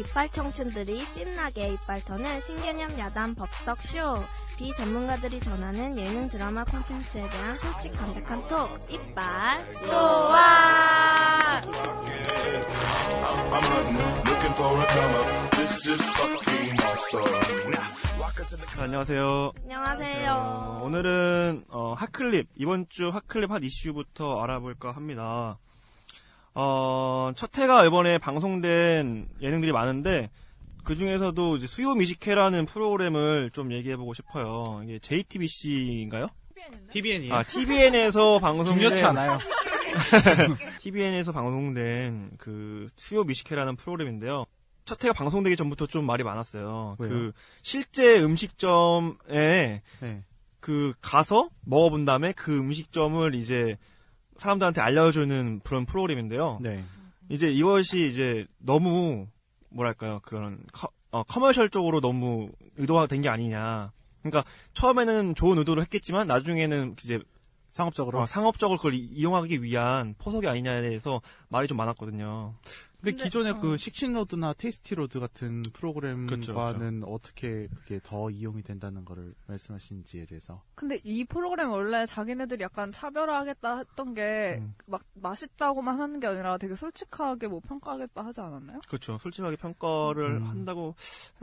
이빨 청춘들이 신나게 이빨 터는 신개념 야단 법석 쇼. 비전문가들이 전하는 예능 드라마 콘텐츠에 대한 솔직 담백한 톡. 이빨. 자, 안녕하세요. 안녕하세요. 어, 오늘은 어, 핫클립 이번 주 핫클립 핫 이슈부터 알아볼까 합니다. 어, 첫 해가 이번에 방송된 예능들이 많은데 그 중에서도 이제 수요 뮤직회라는 프로그램을 좀 얘기해보고 싶어요. 이게 JTBC인가요? TVN이에요. 아 TVN에서 방송된 중요치 않아요. TVN에서 방송된 그 수요 뮤직회라는 프로그램인데요. 첫 해가 방송되기 전부터 좀 말이 많았어요. 왜요? 그 실제 음식점에 네. 그 가서 먹어본 다음에 그 음식점을 이제 사람들한테 알려주는 그런 프로그램인데요. 네. 이제 이것이 이제 너무 뭐랄까요 그런 com, 어, commercial 쪽으로 너무 의도가 된게 아니냐. 그러니까 처음에는 좋은 의도로 했겠지만 나중에는 이제 상업적으로. 어, 상업적으로 그걸 이- 이용하기 위한 포석이 아니냐에 대해서 말이 좀 많았거든요. 근데, 근데- 기존에 어. 그 식신로드나 Tasty Road 같은 프로그램과는 그렇죠, 그렇죠. 어떻게 그게 더 이용이 된다는 거를 말씀하시는지에 대해서. 근데 이 프로그램 원래 자기네들이 약간 차별화하겠다 했던 게 음. 막 맛있다고만 하는 게 아니라 되게 솔직하게 뭐 평가하겠다 하지 않았나요? 그렇죠. 솔직하게 평가를 음. 한다고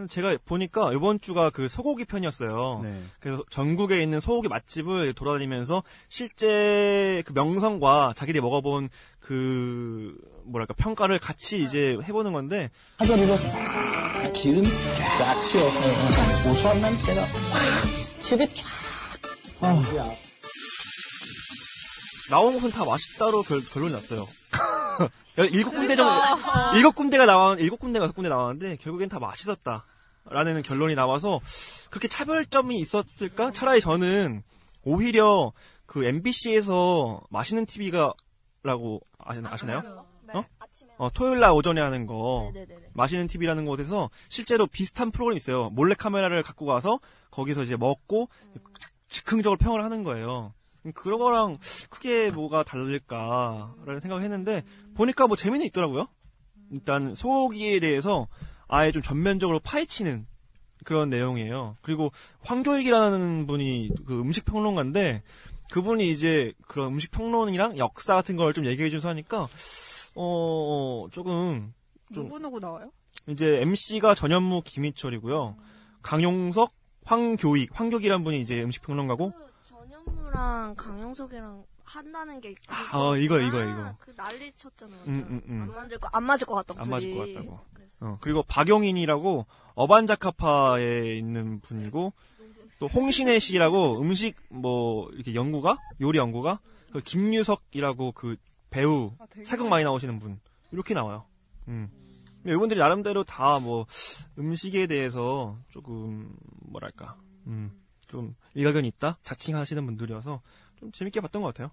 제가 보니까 이번 주가 그 소고기 편이었어요. 네. 그래서 전국에 있는 소고기 맛집을 돌아다니면서 실제 그 명성과 자기들이 먹어본 그 뭐랄까 평가를 같이 이제 해보는 건데 사거리로 싹 기름이 쫙 튀어. 고소한 냄새가 확 집에 쫙. 아, 나온 것은 다 맛있다로 결, 결론이 났어요. 일곱 군데 정도 일곱 군데가 나와 일곱 군데가 여섯 군데 나왔는데 결국엔 다 맛있었다. 라는 결론이 나와서 그렇게 차별점이 있었을까? 차라리 저는 오히려 그 MBC에서 맛있는 TV가 라고 아시, 아시 나요? 어? 어, 토요일 날 오전에 하는 거. 네네네. 맛있는 TV라는 곳에서 실제로 비슷한 프로그램이 있어요. 몰래 카메라를 갖고 가서 거기서 이제 먹고 즉흥적으로 평을 하는 거예요. 그런 거랑 크게 뭐가 다를까라는 생각을 했는데 보니까 뭐 재미는 있더라고요. 일단 소고기에 대해서 아예 좀 전면적으로 파헤치는 그런 내용이에요. 그리고 황교익이라는 분이 그 음식 평론가인데 그분이 이제 그런 음식 평론이랑 역사 같은 걸 좀 얘기해 주면서 하니까 어 조금 좀- 누구 누구 나와요? 이제 MC가 전현무 김희철이고요. 강용석, 황교익, 황교익이란 분이 이제 음식 평론가고 그 전현무랑 강영석이랑 한다는 게 아, 어, 이거, 이거, 이거. 그 난리 쳤잖아 요. 음, 음, 음. 안 맞을 거 안 맞을 것 같다고. 안 맞을. 것 같다고. 그래서. 어, 그리고 박용인이라고 어반자카파에 있는 분이고 또 홍신혜 씨라고 음식 뭐 이렇게 연구가 요리 연구가 그 김유석이라고 그 배우 아, 사극 많이 나오시는 분 이렇게 나와요. 음. 근데 이분들이 나름대로 다 뭐 음식에 대해서 조금 뭐랄까 음, 좀 일가견이 있다 자칭하시는 분들이어서 좀 재밌게 봤던 것 같아요.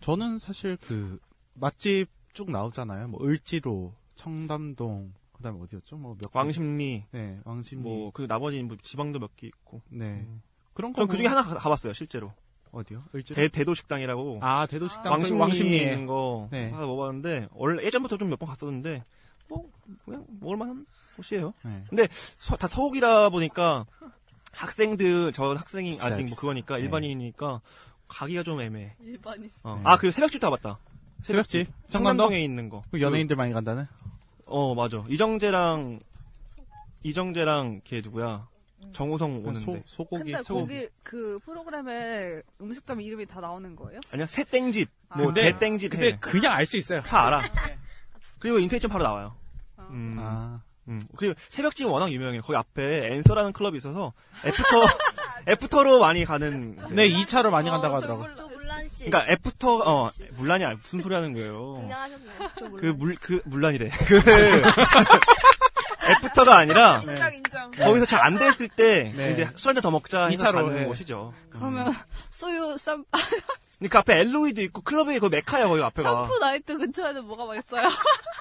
저는 사실 그 맛집 쭉 나오잖아요. 뭐 을지로, 청담동, 그다음에 어디였죠? 뭐몇 왕십리 네, 왕십리. 뭐 그 나머지 뭐 지방도 몇 개 있고 네. 음. 그런 거. 전 그 중에 뭐- 하나 가- 가봤어요 실제로 어디요? 대, 대도 식당이라고 아, 대도 식당 왕십리에 왕십리에. 있는 거 네. 하나 먹어봤는데 원래 예전부터 좀 몇 번 갔었는데 뭐 그냥 먹을만한 곳이에요. 네. 서- 다 서울이라 보니까 학생들 저 학생이 비싸요, 아직 뭐 비싸. 그거니까 네. 일반인이니까 가기가 좀 애매해. 일반인. 어. 네. 아 그리고 새벽집 다 봤다. 새벽집? 청담동? 청담동에 있는 거. 그 연예인들 많이 간다는? 어 맞아. 이정재랑 이정재랑 걔 누구야? 정우성 오는데. 소, 소고기. 근데 소고기. 거기 그 프로그램에 음식점 이름이 다 나오는 거예요? 아니야 새 땡집. 뭐 근데- 대땡집 근데 해. 그냥 알 수 있어요. 다 알아. 그리고 인터넷 좀 바로 나와요. 음. 아. 음. 그리고 새벽집이 워낙 유명해요. 거기 앞에 Answer라는 클럽이 있어서 after after로 많이 가는. 네, 2차로 많이 간다고 하더라고. 씨. 그러니까 after 어 문란이 아니 무슨 소리 하는 거예요. 그 문 그 문란이래. 그 after가 아니라 인정 인정. 거기서 잘 안 됐을 때 네. 이제 술 한잔 더 먹자 해서 이차로, 가는 네. 곳이죠. 그러면 소유 샴, 그러니까 앞에 엘로이도 있고 클럽이 그 메카야 거기 앞에가. 샴푸 나이트 근처에는 뭐가 맛있어요?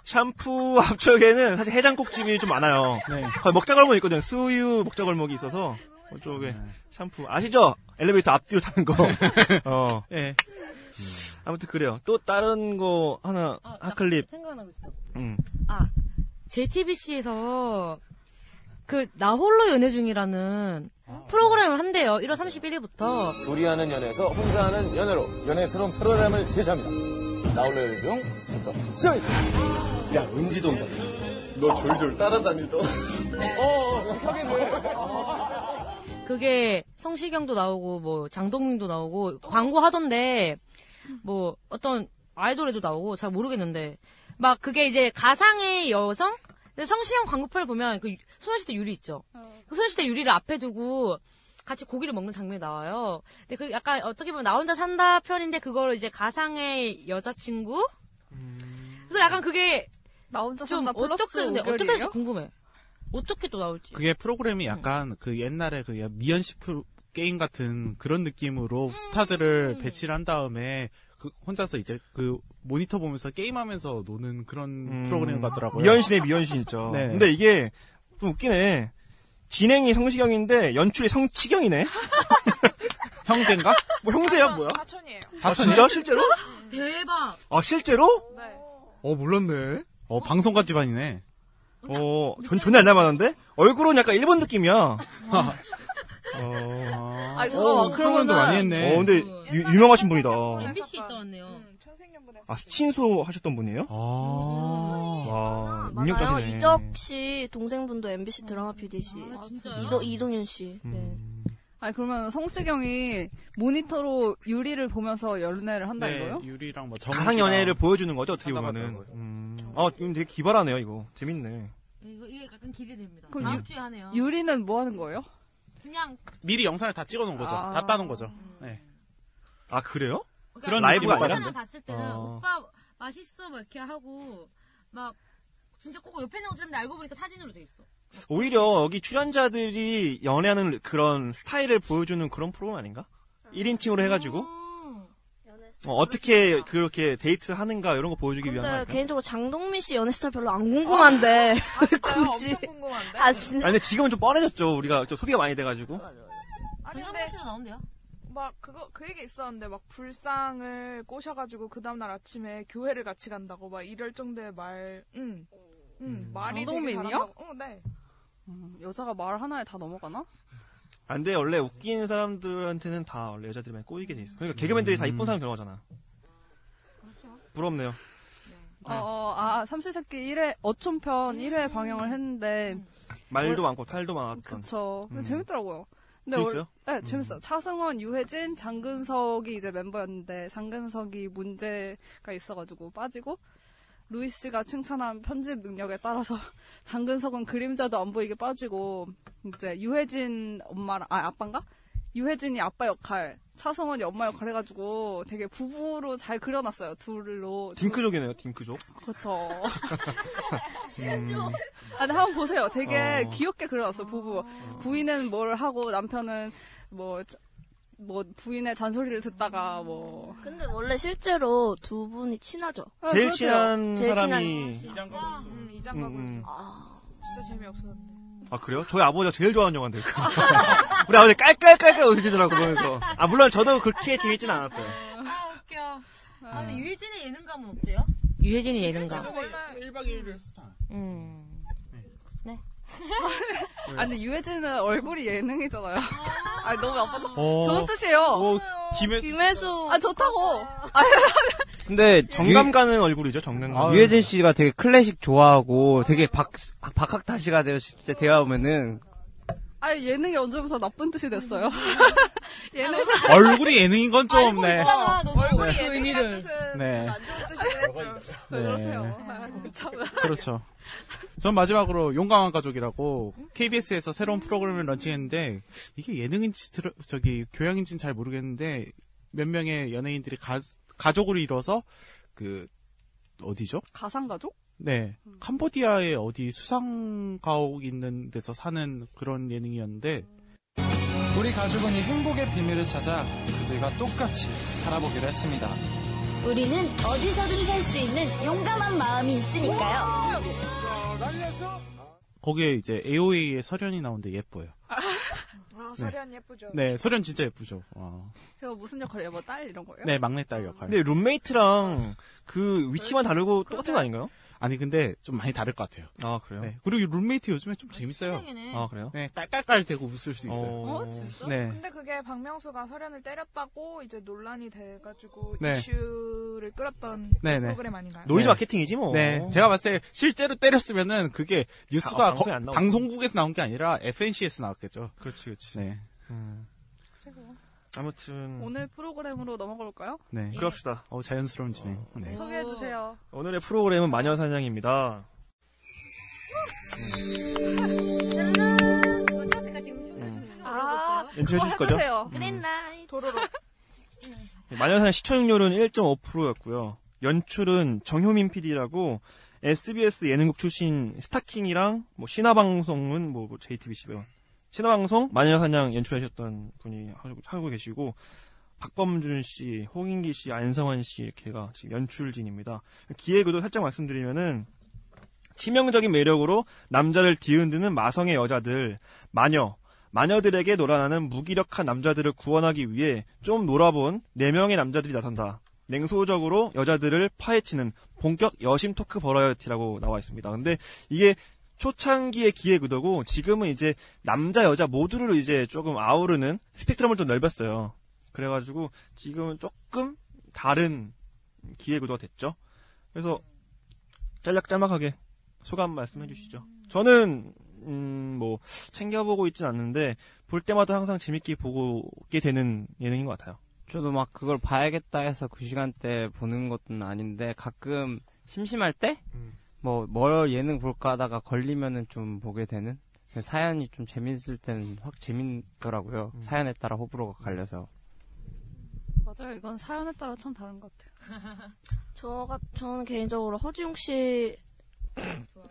샴푸 앞쪽에는 사실 해장국집이 좀 많아요. 네. 거기 먹자골목 있거든요. 수유 먹자골목이 있어서 그쪽에 샴푸 아시죠? 엘리베이터 앞뒤로 타는 거. 어. 예. 아무튼 그래요. 또 다른 거 하나 아, 핫클립. 생각나고 있어. 음. 아, JTBC에서 그 나홀로 연애 중이라는 프로그램을 한대요. 1월 31일부터. 둘이 하는 연애에서 혼자 하는 연애로 연애 새로운 프로그램을 제시합니다. 나홀로 연애 중 부터 시작하겠습니다. 야, 은지도 온다. 너 졸졸 따라다니던. 어, 하겠네. 그게 성시경도 나오고 뭐 장동민도 나오고 광고 하던데 뭐 어떤 아이돌에도 나오고 잘 모르겠는데 막 그게 이제 가상의 여성 근데 성시경 광고판을 보면 그 소녀시대 유리 있죠. 그 소녀시대 유리를 앞에 두고 같이 고기를 먹는 장면이 나와요. 근데 그 약간 어떻게 보면 나 혼자 산다 편인데 그거를 이제 가상의 여자친구 그래서 약간 그게 나 혼자 좀 산다 어떻게 근데 어떻게 궁금해. 어떻게 또 나올지. 그게 프로그램이 약간 그 옛날에 그 미연씨 프로 게임 같은 그런 느낌으로 스타들을 배치를 한 다음에 그 혼자서 이제 그 모니터 보면서 게임하면서 노는 그런 음. 프로그램 같더라고요. 미연신의 미연신 있죠. 네. 근데 이게 좀 웃기네. 진행이 성시경인데 연출이 성치경이네. 형제인가? 뭐 형제야 뭐야? 사촌이에요. 아, 진짜 실제로? 대박. 아 실제로? 네. 어 몰랐네. 어 방송가 집안이네. 어, 전 전혀 안 닮았는데? 얼굴은 약간 일본 느낌이야. 어. 아니, 어, 프로그램도 많이 했네. 어, 근데 유, 유명하신 분이다. MBC 있다 왔네요. 음, 천생연분에서. 아, 스친소 하셨던 분이에요? 아. 와, 맞아요. 능력자시네. 이적 씨 동생분도 MBC 드라마 PD시. 아, 진짜요? 이도 이동윤 씨. 네. 음. 아니 그러면 성시경이 모니터로 유리를 보면서 연애를 한다 네, 이거요? 유리랑 뭐 가상 연애를 보여주는 거죠, 어떻게 보면은. 봤다고요. 음. 아, 이건 되게 기발하네요, 이거. 재밌네. 이거 이게 약간 기대됩니다. 그럼 다음 유- 주에 하네요. 유리는 뭐 하는 거예요? 그냥 미리 영상을 다 찍어 놓은 거죠. 아. 다 따놓은 거죠. 네. 아, 그래요? 그러니까 그런 라이브가 사진을 아니라? 봤을 때는 어. 오빠 맛있어 막 이렇게 하고 막 진짜 꼭 옆에 있는 것처럼 알고 보니까 사진으로 돼 있어. 오히려 여기 출연자들이 연애하는 그런 스타일을 보여주는 그런 프로그램 아닌가? 1인칭으로 해가지고 음. 어, 떻게 그렇게 데이트 하는가 이런 거 보여주기 위한 거 근데 아닐까? 개인적으로 장동민 씨 연애 스타일 별로 안 궁금한데. 아 진짜요? 굳이. 엄청 궁금한데. 아 진짜. 아니 근데 지금은 좀 뻔해졌죠. 우리가 좀 소비가 많이 돼가지고. 아니 근데 씨도 나온대요. 막 그거 그 얘기 있었는데 막 불상을 꼬셔가지고 그 다음날 아침에 교회를 같이 간다고 막 이럴 정도의 말. 응. 응. 음. 말이 장동민이요? 되게 잘한다고. 어, 네. 음, 여자가 말 하나에 다 넘어가나? 안 돼, 원래 웃긴 사람들한테는 다 원래 여자들이 많이 꼬이게 돼 있어. 그러니까 개그맨들이 다 이쁜 사람 결혼하잖아. 부럽네요. 어, 어, 아, 삼시세끼 1회, 어촌편 1회 방영을 했는데, 말도 많고 탈도 많았던. 그쵸. 음. 재밌더라고요. 근데 재밌어요? 원- 네, 재밌어요. 차승원, 유해진, 장근석이 이제 멤버였는데, 장근석이 문제가 있어가지고 빠지고, 루이 씨가 칭찬한 편집 능력에 따라서 장근석은 그림자도 안 보이게 빠지고, 이제 유해진 엄마랑, 아, 아빠인가? 유해진이 아빠 역할, 차승원이 엄마 역할 해가지고 되게 부부로 잘 그려놨어요, 둘로. 딩크족이네요, 딩크족. 그쵸. 음, 아, 근데 한번 보세요. 되게 어. 귀엽게 그려놨어, 부부. 부인은 뭘 하고 남편은 뭐, 자- 뭐, 부인의 잔소리를 듣다가 뭐. 근데 원래 실제로 두 분이 친하죠. 아, 제일 그렇대요. 친한 제일 사람이. 음, 이장가 음, 골수. 음. 아 진짜 재미없었는데. 아, 그래요? 저희 아버지가 제일 좋아하는 영화인데. 우리 아버지 깔깔깔깔 웃으시더라고, 보면서. 아, 물론 저도 그렇게 재밌진 않았어요. 아 웃겨. 아 근데 유해진의 예능감은 어때요? 유해진의 예능감. 원래 1박 2일을 했었잖아. 음. 아, 근데 유해진은 얼굴이 예능이잖아요. 아, 너무 아파. 어. 좋은 뜻이에요. 어, 김혜수. 김혜수. 아, 좋다고. 근데 정감 가는 얼굴이죠, 정감 가는. 아, 유해진 씨가 되게 클래식 좋아하고 되게 박 박학다시가 되어 진짜 대화 보면은 아 예능이 얹으면서 나쁜 뜻이 됐어요. 예능 얼굴이 예능인 건 좀, 네. 얼굴이 네. 예능이란 뜻은 네. 안 좋은 뜻이긴 했죠. 왜 네. 그러세요? 아, 참. 그렇죠. 전 마지막으로 용감한 가족이라고 KBS에서 새로운 프로그램을 런칭했는데 이게 예능인지 들어- 저기 교양인지는 잘 모르겠는데 몇 명의 연예인들이 가, 가족으로 이뤄서 그 어디죠? 가상 가족? 네. 캄보디아의 어디 수상 가옥 있는 데서 사는 그런 예능이었는데 우리 가족은 이 행복의 비밀을 찾아 그들과 똑같이 살아보기로 했습니다. 우리는 어디서든 살 수 있는 용감한 마음이 있으니까요. 거기에 이제 AOA의 설현이 나오는데 예뻐요. 아, 설현 예쁘죠. 네, 설현 진짜 예쁘죠. 와. 그거 무슨 역할이에요? 뭐 딸 이런 거예요? 네, 막내딸 역할. 근데 룸메이트랑 그 위치만 다르고 똑같은 거 아닌가요? 아니 근데 좀 많이 다를 것 같아요. 아 그래요? 네. 그리고 이 룸메이트 요즘에 좀 재밌어요. 아 그래요? 네, 깔깔깔 대고 웃을 수 있어요. 어, 진짜? 네. 근데 그게 박명수가 설현을 때렸다고 이제 논란이 돼가지고 네. 이슈를 끌었던 네, 네. 프로그램 아닌가요? noise marketing이지 뭐. 네, 제가 봤을 때 실제로 때렸으면은 그게 뉴스가 아, 거-. 방송국에서 나온 게 아니라 FNC에서 나왔겠죠. 그렇지, 그렇지. 네. 아무튼 오늘 프로그램으로 넘어가 볼까요? 네. 그럽시다. 어, 자연스러운 진행. 네. 소개해 주세요. 오늘의 프로그램은 마녀 사냥입니다. 아, 연출해 주실 거죠? 해주세요. 그린라이트. 도로로. 마녀 사냥 시청률은 1.5%였고요. 연출은 정효민 PD라고 SBS 예능국 출신 스타킹이랑 뭐 신화방송은 뭐 JTBC 신화방송 마녀사냥 연출하셨던 분이 하고, 계시고 박범준 씨, 홍인기 씨, 안성환 씨 이렇게가 지금 연출진입니다. 기획의도 살짝 말씀드리면은 치명적인 매력으로 남자를 뒤흔드는 마성의 여자들 마녀 마녀들에게 놀아나는 무기력한 남자들을 구원하기 위해 좀 놀아본 4명의 남자들이 나선다. 냉소적으로 여자들을 파헤치는 본격 여심 토크 버라이어티라고 나와 있습니다. 근데 이게 초창기의 기획 의도고 지금은 이제 남자 여자 모두를 이제 조금 아우르는 스펙트럼을 좀 넓혔어요. 그래가지고 지금은 조금 다른 기획 의도가 됐죠. 그래서 짤막짤막하게 소감 말씀해 주시죠. 저는 음, 뭐 챙겨보고 있진 않는데 볼 때마다 항상 재밌게 보게 되는 예능인 것 같아요. 저도 막 그걸 봐야겠다 해서 그 시간대 보는 것은 아닌데 가끔 심심할 때? 뭐, 뭘 예능 볼까 하다가 걸리면은 좀 보게 되는? 사연이 좀 재밌을 때는 확 재밌더라고요. 사연에 따라 호불호가 갈려서. 맞아요. 이건 사연에 따라 참 다른 것 같아요. 저가 저는 개인적으로 허지웅 씨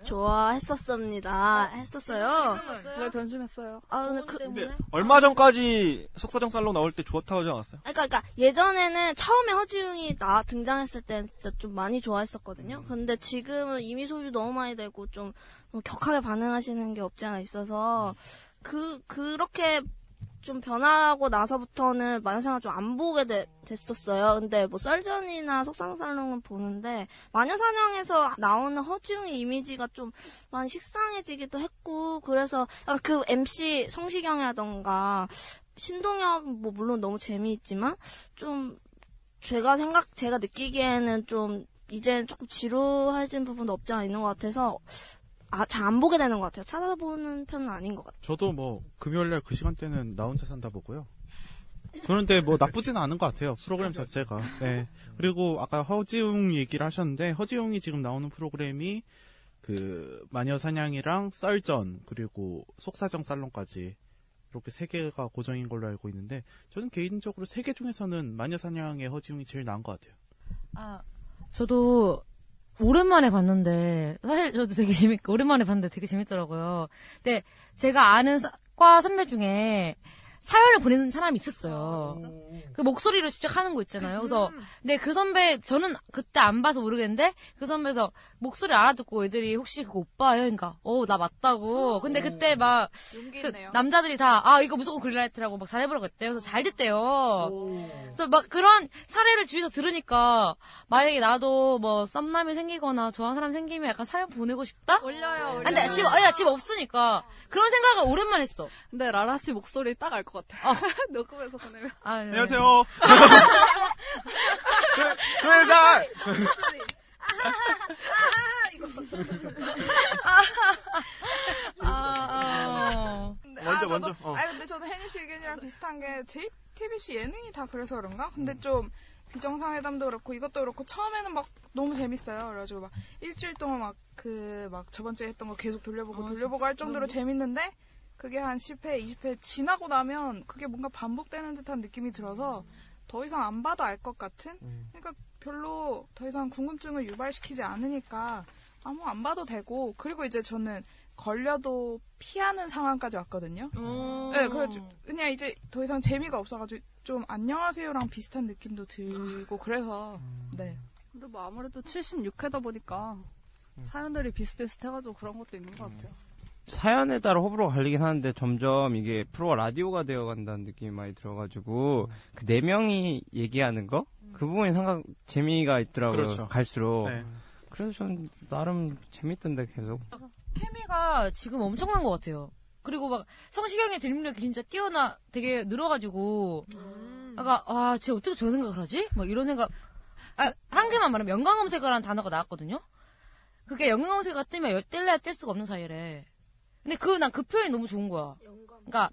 좋아했었습니다. 했었어요. 왜 변심했어요? 아 근데 그 근데 얼마 전까지 속사정 살롱 나올 때 좋다고 하지 않았어요? 그러니까, 그러니까 예전에는 처음에 허지웅이 나 등장했을 때 진짜 좀 많이 좋아했었거든요. 음. 근데 지금은 이미 소유 너무 많이 되고 좀 격하게 반응하시는 게 없지 않아 있어서 그 그렇게 좀 변하고 나서부터는 마녀사냥을 좀안 보게 되- 됐었어요. 근데 뭐 썰전이나 속상살롱은 보는데 마녀사냥에서 나오는 허지웅의 이미지가 좀 많이 식상해지기도 했고 그래서 그 MC 성시경이라던가 신동엽 뭐 물론 너무 재미있지만 좀 제가 생각 제가 느끼기에는 좀 이제 조금 지루해진 부분도 없지 않아 있는 것 같아서 아 잘 안 보게 되는 것 같아요. 찾아보는 편은 아닌 것 같아요. 저도 뭐 금요일 날 그 시간대는 나 혼자 산다 보고요. 그런데 뭐 나쁘지는 않은 것 같아요. 프로그램 자체가. 네. 그리고 아까 허지웅 얘기를 하셨는데 허지웅이 지금 나오는 프로그램이 그 마녀 사냥이랑 썰전 그리고 속사정 살롱까지 이렇게 세 개가 고정인 걸로 알고 있는데 저는 개인적으로 세 개 중에서는 마녀 사냥의 허지웅이 제일 나은 것 같아요. 아, 저도 오랜만에 봤는데 사실 저도 되게 재밌 오랜만에 봤는데 되게 재밌더라고요. 근데 제가 아는 사- 과 선배 중에 사연을 보내는 사람이 있었어요. 그 목소리로 직접 하는 거 있잖아요. 그래서 근데 그 선배 저는 그때 안 봐서 모르겠는데 그 선배에서 목소리 알아듣고 애들이 혹시 그거 오빠예요? 그러니까 어 나 맞다고. 근데 그때 막 그. 남자들이 다 아 이거 무조건 그린라이트라고 막 잘해보라고 했대요. 그래서 잘 됐대요. 그래서 막 그런 사례를 주위에서 들으니까 만약에 나도 뭐 썸남이 생기거나 좋아하는 사람 생기면 약간 사연 보내고 싶다? 올려요. 아, 근데 집, 아, 집 없으니까 그런 생각을 오랜만에 했어. 근데 라라 씨 목소리 딱 알 것 같아. 녹음해서 보내면. 아, 네. 안녕하세요. 조회살. 아, 아. 먼저, 아, 먼저 어. 아니 근데 저도 혜니 씨 의견이랑 비슷한 게 JTBC 예능이 다 그래서 그런가? 근데 좀 비정상회담도 그렇고 이것도 그렇고 처음에는 막 너무 재밌어요. 그래가지고 막 일주일 동안 막 그막 저번 주에 했던 거 계속 돌려보고 돌려보고 할 정도로 재밌는데 그게 한 10회, 20회 지나고 나면 그게 뭔가 반복되는 듯한 느낌이 들어서 더 이상 안 봐도 알 것 같은? 그러니까 별로 더 이상 궁금증을 유발시키지 않으니까 아무 안 봐도 되고 그리고 이제 저는 걸려도 피하는 상황까지 왔거든요. 네, 그래서 그냥 이제 더 이상 재미가 없어가지고 좀 안녕하세요랑 비슷한 느낌도 들고 그래서 네. 근데 뭐 아무래도 76회다 보니까 사연들이 비슷비슷해가지고 그런 것도 있는 것 같아요. 사연에 따라 호불호가 갈리긴 하는데 점점 이게 프로가 라디오가 되어 간다는 느낌이 많이 들어가지고 그 네 명이 얘기하는 거 그 부분이 상당 재미가 있더라고요. 그렇죠. 갈수록. 네. 그래서 전 나름 재밌던데 계속. 케미가 지금 엄청난 것 같아요. 그리고 막 성시경의 들림력이 진짜 뛰어나 되게 늘어가지고 아까 아 쟤 어떻게 저런 생각을 하지? 막 이런 생각 아, 한 개만 말하면 영광검색어라는 단어가 나왔거든요. 그게 영광검색어가 뜨면 열 뗄래야 뗄 수가 없는 사이래. 근데 그 난 그 표현이 너무 좋은 거야. 그러니까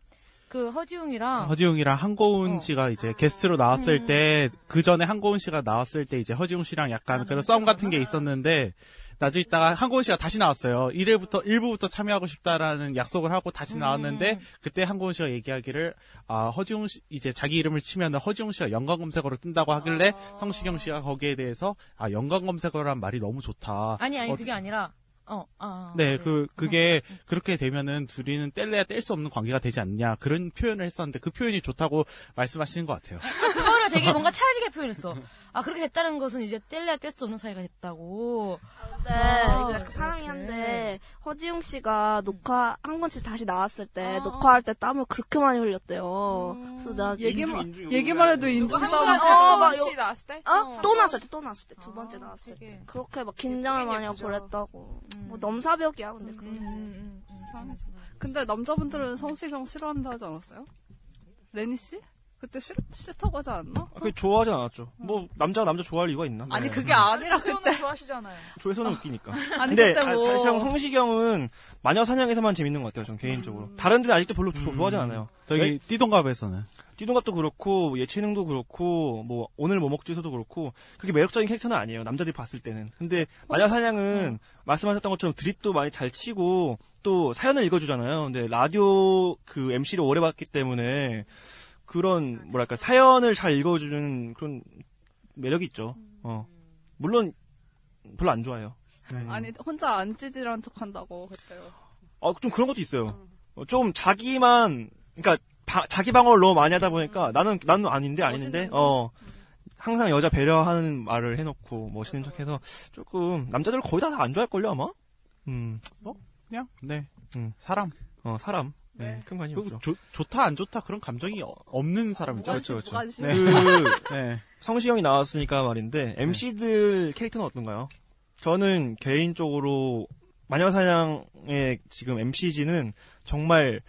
그 허지웅이랑 허지웅이랑 어. 한고은 씨가 이제 게스트로 나왔을 음. 때그 전에 한고은 씨가 나왔을 때 이제 허지웅 씨랑 약간 그런 싸움 같은 게 있었는데 나중에 있다가 한고은 씨가 다시 나왔어요. 1회부터 1부부터 참여하고 싶다라는 약속을 하고 다시 나왔는데 그때 한고은 씨가 얘기하기를 아 허지웅 씨 이제 자기 이름을 치면은 허지웅 씨가 연관 검색어로 뜬다고 하길래 성시경 씨가 거기에 대해서 아 연관 검색어란 말이 너무 좋다. 아니 아니 어, 그게 아니라 어 아. 네, 그, 그게, 그렇게 되면은 둘이는 뗄래야 뗄 수 없는 관계가 되지 않냐. 그런 표현을 했었는데 그 표현이 좋다고 말씀하시는 것 같아요. 그거를 되게 뭔가 찰지게 표현했어. 아 그렇게 됐다는 것은 이제 뗄래야 뗄 수 없는 사이가 됐다고. 네, 아, 이거 약간 사람이. 한데 허지웅 씨가 녹화 한 건씩 다시 나왔을 때 아. 녹화할 때 땀을 그렇게 많이 흘렸대요. 그래서 나 얘기만 얘기만 해도 인중. 한국한테 어, 또 요- 나왔을 때? 어? 또 나왔을 때, 또 나왔을 때, 두 번째 나왔을. 때. 그렇게 막 긴장을 많이 하고 그랬다고. 뭐 넘사벽이야, 근데 그건. 근데 남자분들은 성시경 싫어한다 하지 않았어요? 레니 씨? 그때 싫, 싫다고 하지 않았나? 아, 그게 좋아하지 않았죠. 뭐 남자가 남자 좋아할 이유가 있나? 아니 네. 그게 아니라 조세호는 그때 좋아하시잖아요. 조회선은 웃기니까. 아니, 근데 그때 뭐- 아, 사실상 성시경은 마녀 사냥에서만 재밌는 것 같아요. 전 개인적으로. 다른 데는 아직도 별로 조- 좋아하지 않아요. 저기, 왜- 띠동갑에서는. 띠동갑도 그렇고 예체능도 그렇고 뭐 오늘 뭐 먹지에서도 그렇고 그렇게 매력적인 캐릭터는 아니에요. 남자들이 봤을 때는. 근데 마녀 사냥은 말씀하셨던 것처럼 드립도 많이 잘 치고 또 사연을 읽어주잖아요. 근데 라디오 그 MC를 오래 봤기 때문에 그런 뭐랄까 사연을 잘 읽어주는 그런 매력이 있죠. 어 물론 별로 안 좋아요. 아니 혼자 안 찌질한 척한다고 그때요. 어, 좀 그런 것도 있어요. 어, 좀 자기만, 그러니까 바- 자기 방어를 너무 많이 하다 보니까 나는 나는 아닌데 아닌데 어 항상 여자 배려하는 말을 해놓고 멋있는 척해서 조금 남자들 거의 다 안 좋아할 걸요 아마. 음, 뭐 그냥 네, 음, 사람. 어 사람. 네, 큰 관심 그리고 없죠. 좋- 좋다 안 좋다 그런 감정이 어- 없는 사람이죠. 그렇죠, 그렇죠. 무관심. 네. 그 네. 성시경이 나왔으니까 말인데 MC들 캐릭터는 어떤가요? 저는 개인적으로 마녀사냥의 지금 MC진은 정말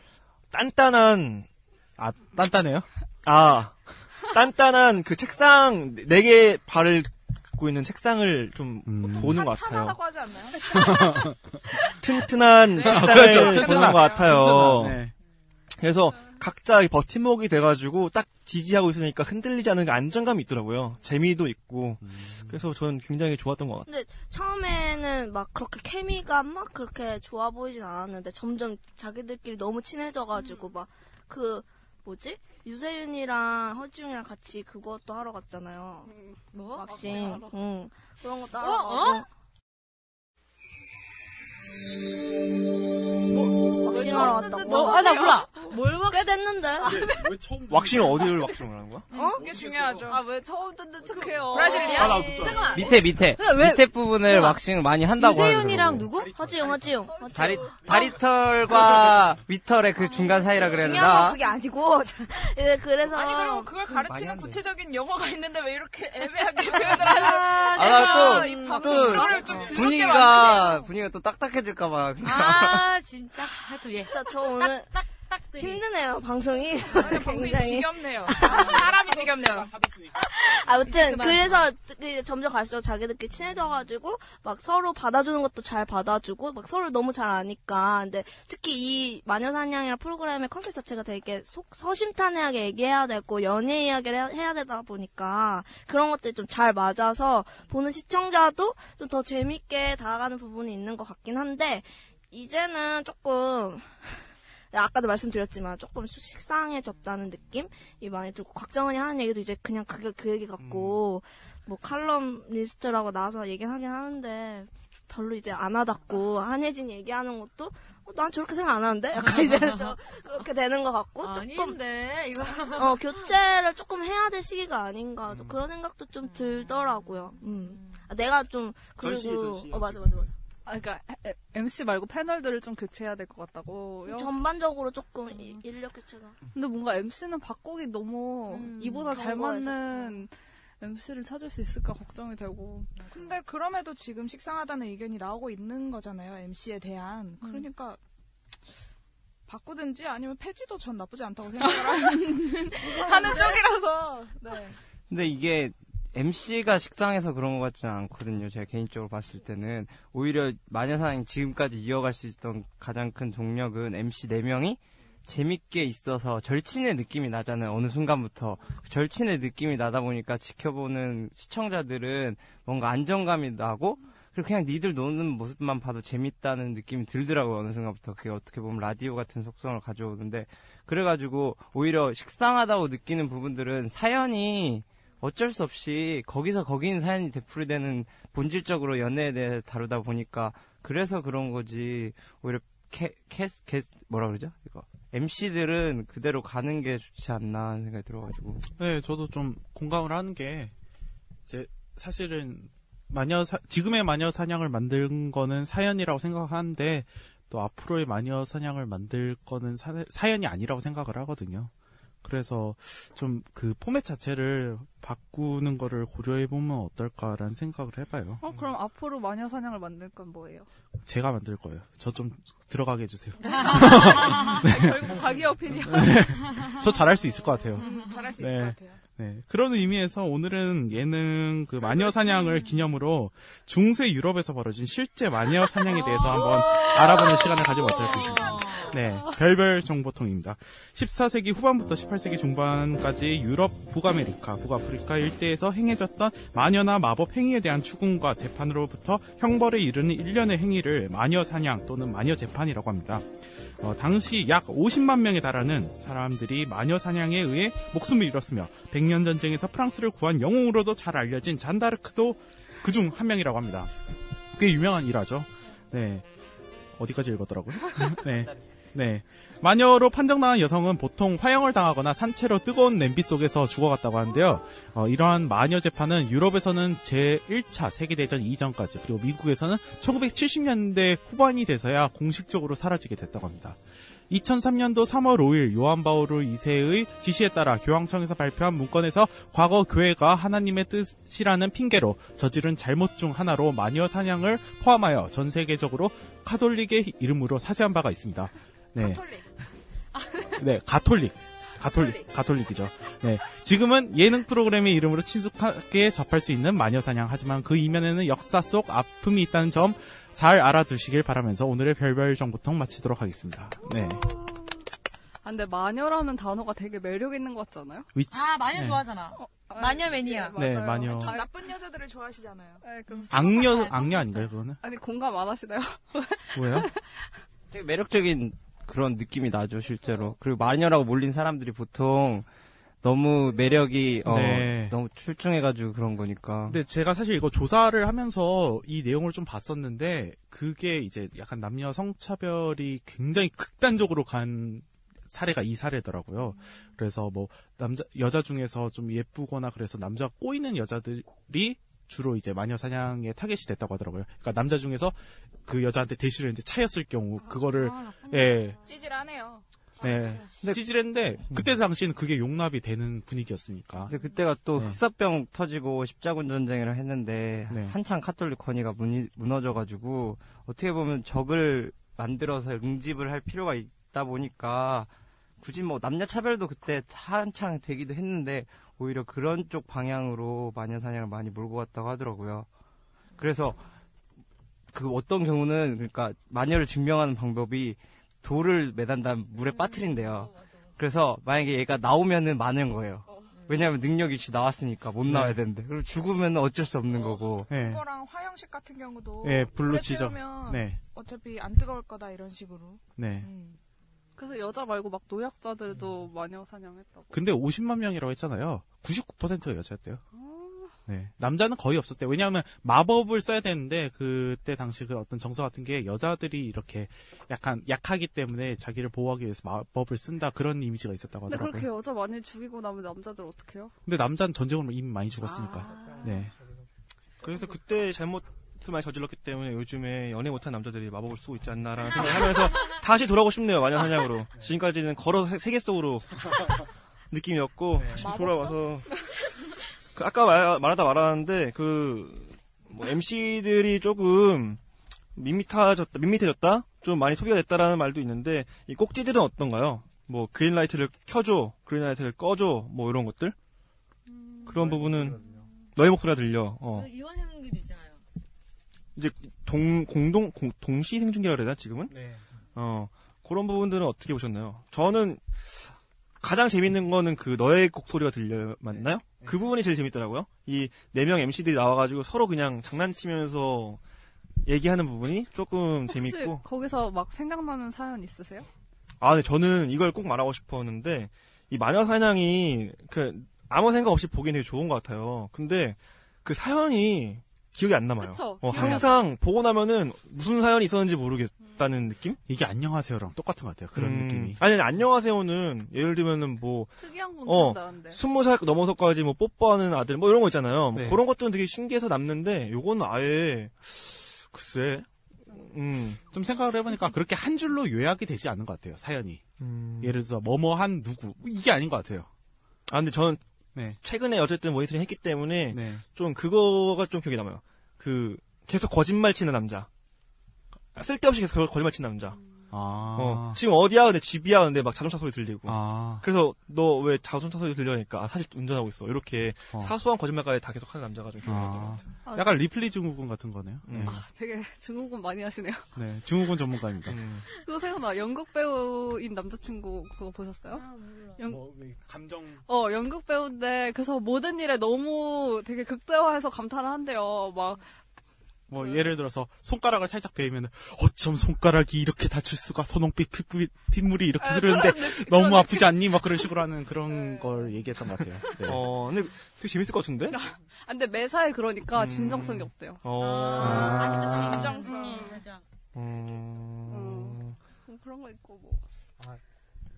단단한 아 단단해요? 아 단단한 그 책상 네 개 발을 갖고 있는 책상을 좀 음. 보는 것 같아요. 하다고 하지 않나요? 튼튼한 네. 책상을 그렇죠. 보는 튼튼한. 것 같아요. 튼튼한, 네. 그래서 각자 이 버팀목이 돼가지고 딱 지지하고 있으니까 흔들리지 않은 그 안정감이 있더라고요. 재미도 있고. 그래서 저는 굉장히 좋았던 것 같아요. 근데 처음에는 막 그렇게 케미가 막 그렇게 좋아 보이진 않았는데 점점 자기들끼리 너무 친해져가지고 막그 뭐지 유세윤이랑 허지웅이랑 같이 그것도 하러 갔잖아요. 뭐? 왁싱. 응. 그런 것도 하러 어? 가고. 어? 왁싱 하러 갔다고. 뭐? 아, 나 몰라. 뭘 막. 꽤 됐는데. waxing을 어디를 waxing을 하는 거야? 어? 그게 중요하죠. 아 왜 처음 듣는 척해요? Brazilian? 잠깐만. 밑에 밑에 왜- 밑에 부분을 waxing을 많이 한다고 유세윤이랑. 누구? 허지웅. 허지웅. 다리 다리털과 윗털의 그 중간 사이라 그래야 중요한 건 되나? 그게 아니고. 예, 그래서. 아니 그리고 그걸 많이 가르치는. 구체적인 용어가 있는데 왜 이렇게 애매하게 표현을 하냐? 아, 또- 이또 분위기가 분위기가 또 딱딱해질까봐. 아, 진짜. 얘. 진짜 저 오늘 힘드네요 방송이 방송이 지겹네요. 사람이 지겹네요. 아무튼 그래서 그 점점 갈수록 자기들끼리 친해져가지고 막 서로 받아주는 것도 잘 받아주고 막 서로 너무 잘 아니까 근데 특히 이 마녀사냥이라는 프로그램의 컨셉 자체가 되게 속 허심탄회하게 얘기해야 되고 연애 이야기를 해야 되다 보니까 그런 것들이 좀 잘 맞아서 보는 시청자도 좀 더 재밌게 다가가는 부분이 있는 것 같긴 한데 이제는 조금 아까도 말씀드렸지만 조금 식상해졌다는 느낌이 많이 들고 곽정은이 하는 얘기도 이제 그냥 그게 그 얘기 같고 뭐 칼럼니스트라고 나와서 얘기는 하긴 하는데 별로 이제 안 와닿고 한혜진 얘기하는 것도 어, 난 저렇게 생각 안 하는데 약간 이제 좀 그렇게 되는 것 같고 조금 아닌데 이거 어 교체를 조금 해야 될 시기가 아닌가 좀 그런 생각도 좀 들더라고요. 음. 아, 내가 좀 그리고 덜시, 덜시. 어 맞아 맞아 맞아. 아, 그러니까 에- MC 말고 패널들을 좀 교체해야 될 것 같다고요. 전반적으로 조금 이- 인력 교체가. 근데 뭔가 MC는 바꾸기 너무 이보다 잘. 맞는 MC를 찾을 수 있을까 걱정이 되고. 근데 그럼에도 지금 식상하다는 의견이 나오고 있는 거잖아요. MC에 대한. 그러니까 바꾸든지 아니면 폐지도 전 나쁘지 않다고 생각을 하는 쪽이라서. 네. 근데 이게 MC가 식상해서 그런 것 같지는 않거든요. 제가 개인적으로 봤을 때는 오히려 마녀사냥 지금까지 이어갈 수 있던 가장 큰 동력은 MC 4명이 재밌게 있어서 절친의 느낌이 나잖아요. 어느 순간부터 그 절친의 느낌이 나다 보니까 지켜보는 시청자들은 뭔가 안정감이 나고 그리고 그냥 니들 노는 모습만 봐도 재밌다는 느낌이 들더라고요. 어느 순간부터 그게 어떻게 보면 라디오 같은 속성을 가져오는데 그래가지고 오히려 식상하다고 느끼는 부분들은 사연이 어쩔 수 없이 거기서 거기인 사연이 되풀이되는 본질적으로 연애에 대해 다루다 보니까 그래서 그런 거지. 오히려 캐, 캐, 캐 뭐라 그러죠? 이거 MC들은 그대로 가는 게 좋지 않나 생각이 들어가지고. 네, 저도 좀 공감을 하는 게 이제 사실은 마녀 사- 지금의 마녀 사냥을 만든 거는 사연이라고 생각하는데 또 앞으로의 마녀 사냥을 만들 거는 사, 사연이 아니라고 생각을 하거든요. 그래서 좀 그 포맷 자체를 바꾸는 거를 고려해 보면 어떨까라는 생각을 해봐요. 어, 그럼 앞으로 마녀 사냥을 만들 건 뭐예요? 제가 만들 거예요. 저 좀 들어가게 해주세요. 결국 자기 어필이야. 네. 저 잘할 수 있을 것 같아요. 음, 잘할 수 네. 있을 것 같아요. 네. 그런 의미에서 오늘은 예능 그 마녀 사냥을 기념으로 중세 유럽에서 벌어진 실제 마녀 사냥에 대해서 한번 알아보는 시간을 가지면 어떨까 네. 별별 정보통입니다. 14세기 후반부터 18세기 중반까지 유럽, 북아메리카, 북아프리카 일대에서 행해졌던 마녀나 마법 행위에 대한 추궁과 재판으로부터 형벌에 이르는 일련의 행위를 마녀 사냥 또는 마녀 재판이라고 합니다. 어, 당시 약 50만 명에 달하는 사람들이 마녀 사냥에 의해 목숨을 잃었으며 백년 전쟁에서 프랑스를 구한 영웅으로도 잘 알려진 잔다르크도 그중 한 명이라고 합니다. 꽤 유명한 일화죠. 네. 어디까지 읽었더라고요? 네. 네. 마녀로 판정당한 여성은 보통 화형을 당하거나 산채로 뜨거운 냄비 속에서 죽어갔다고 하는데요. 어, 이러한 마녀 재판은 유럽에서는 제1차 세계대전 이전까지 그리고 미국에서는 1970년대 후반이 돼서야 공식적으로 사라지게 됐다고 합니다. 2003년도 3월 5일 요한 바오르 2세의 지시에 따라 교황청에서 발표한 문건에서 과거 교회가 하나님의 뜻이라는 핑계로 저지른 잘못 중 하나로 마녀 사냥을 포함하여 전 세계적으로 카톨릭의 이름으로 사죄한 바가 있습니다. 네. 네, 가톨릭. 가톨릭, 가톨릭이죠. 네. 지금은 예능 프로그램의 이름으로 친숙하게 접할 수 있는 마녀사냥. 하지만 그 이면에는 역사 속 아픔이 있다는 점 잘 알아두시길 바라면서 오늘의 별별 정보통 마치도록 하겠습니다. 네. 아, 근데 마녀라는 단어가 되게 매력 있는 것 같잖아요? 위치. 아 마녀 네. 좋아하잖아. 마녀 매니아. 네, 마녀. 좀 나쁜 여자들을 좋아하시잖아요. 네, 그럼 악녀, 악녀 아닌가요, 그거는? 아니 공감 안 하시나요? 뭐예요? 되게 매력적인 그런 느낌이 나죠 실제로 그리고 마녀라고 몰린 사람들이 보통 너무 매력이 어, 네. 너무 출중해가지고 그런 거니까 근데 제가 사실 이거 조사를 하면서 이 내용을 좀 봤었는데 그게 이제 약간 남녀 성차별이 굉장히 극단적으로 간 사례가 이 사례더라고요. 그래서 뭐 남자 여자 중에서 좀 예쁘거나 그래서 남자 꼬이는 여자들이 주로 이제 마녀 사냥의 타겟이 됐다고 하더라고요. 그러니까 남자 중에서 그 여자한테 대시를 했는데 차였을 경우 그거를 예. 찌질하네요. 네. 찌질했는데 그때 당시에는 그게 용납이 되는 분위기였으니까. 근데 그때가 또 네. 흑사병 터지고 십자군 전쟁을 했는데 네. 한창 카톨릭 권위가 무니, 무너져가지고 어떻게 보면 적을 만들어서 응집을 할 필요가 있다 보니까 굳이 뭐 남녀 차별도 그때 한창 되기도 했는데 오히려 그런 쪽 방향으로 마녀사냥을 많이 몰고 갔다고 하더라고요. 그래서 그 어떤 경우는 그러니까 마녀를 증명하는 방법이 돌을 매단 다음 물에 빠뜨린대요. 그래서 만약에 얘가 나오면은 마녀인 거예요. 왜냐하면 능력이 지 나왔으니까 못 나와야 되는데 그리고 죽으면 어쩔 수 없는 거고. 네. 그거랑 화형식 같은 경우도 네, 불로. 태우면 네. 어차피 안 뜨거울 거다 이런 식으로. 네. 음. 그래서 여자 말고 막 노약자들도 마녀 사냥했다고. 근데 50만 명이라고 했잖아요. 99%가 여자였대요. 네. 남자는 거의 없었대요. 왜냐하면 마법을 써야 되는데 그때 당시 그 어떤 정서 같은 게 여자들이 이렇게 약간 약하기 때문에 자기를 보호하기 위해서 마법을 쓴다 그런 이미지가 있었다고 근데 하더라고요. 그렇게 여자 많이 죽이고 나면 남자들 어떻게 해요? 근데 남자는 전쟁으로 이미 많이 죽었으니까. 네. 그래서 그때 잘못 을 많이 저질렀기 때문에 요즘에 연애 못한 남자들이 마법을 쓰고 있지 않나라는 생각을 하면서 다시 돌아오고 싶네요 마녀 사냥으로. 지금까지는 걸어서 세- 세계 속으로 느낌이었고 다시 마법 돌아와서 그 아까 말, 말하다 말았는데 그 뭐 MC들이 조금 밋밋해졌다, 밋밋해졌다, 좀 많이 소비가 됐다라는 말도 있는데 이 꼭지들은 어떤가요? 뭐 그린라이트를 켜줘, 그린라이트를 꺼줘, 뭐 이런 것들 그런 부분은 너의 목소리가 들려. 어. 있잖아요. 이제 동 공동 공, 동시 생중계라 그래야 되나 지금은? 네. 어 그런 부분들은 어떻게 보셨나요? 저는 가장 재밌는 거는 그 너의 곡 소리가 들려 맞나요? 그 부분이 제일 재밌더라고요. 이 네 명 MC들이 나와가지고 서로 그냥 장난치면서 얘기하는 부분이 조금 혹시 재밌고. 거기서 막 생각나는 사연 있으세요? 아, 네, 저는 이걸 꼭 말하고 싶었는데 이 마녀 사냥이 그 아무 생각 없이 보기엔 되게 좋은 것 같아요. 근데 그 사연이 기억이 안 남아요. 그쵸, 어, 기억이 안 항상 보고 나면은 무슨 사연이 있었는지 모르겠다는 느낌? 이게 안녕하세요랑 똑같은 것 같아요. 그런 음, 느낌이. 아니, 아니, 건안녕하세요는 예를 들면은 뭐 특이한 건 어, 된다는데. 스무 살 넘어서까지 뭐 뽀뽀하는 아들 뭐 이런 거 있잖아요. 뭐 네. 그런 것들은 되게 신기해서 남는데 요거는 아예 글쎄 음. 좀 생각을 해보니까 그렇게 한 줄로 요약이 되지 않은 것 같아요. 사연이. 예를 들어서 뭐뭐한 누구 이게 아닌 것 같아요. 아 근데 저는 네. 최근에 어쨌든 모니터링 했기 때문에 네. 좀 그거가 좀 기억에 남아요. 그 계속 거짓말 치는 남자. 쓸데없이 계속 거- 거짓말 치는 남자. 아. 어, 지금 어디야? 근데 집이야. 근데 막 자동차 소리 들리고. 아. 그래서 너 왜 자동차 소리 들려니까 아, 사실 운전하고 있어. 이렇게 어. 사소한 거짓말까지 다 계속 하는 남자가 좀것 아. 같아요. 아, 약간 리플리 증후군 같은 거네요. 음. 네. 되게 증후군 많이 하시네요. 네. 증후군 전문가입니다. 음. 그거 생각나. 연극 배우인 남자친구 그거 보셨어요? 연- 뭐, 감정. 어, 연극 배우인데, 그래서 모든 일에 너무 되게 극대화해서 감탄을 한대요. 막, 뭐 예를 들어서 손가락을 살짝 베이면 어쩜 손가락이 이렇게 다칠 수가 선홍빛 핏, 핏물이 이렇게 아, 흐르는데 그런 너무 그런 아프지 않니? 막 그런 식으로 하는 그런 걸 얘기했던 것 같아요. 네. 어, 근데 되게 재밌을 것 같은데? 아, 근데 매사에 그러니까 음. 진정성이 없대요. 어. 아직도 진정성. 음. 뭐 그런 거 있고, 뭐.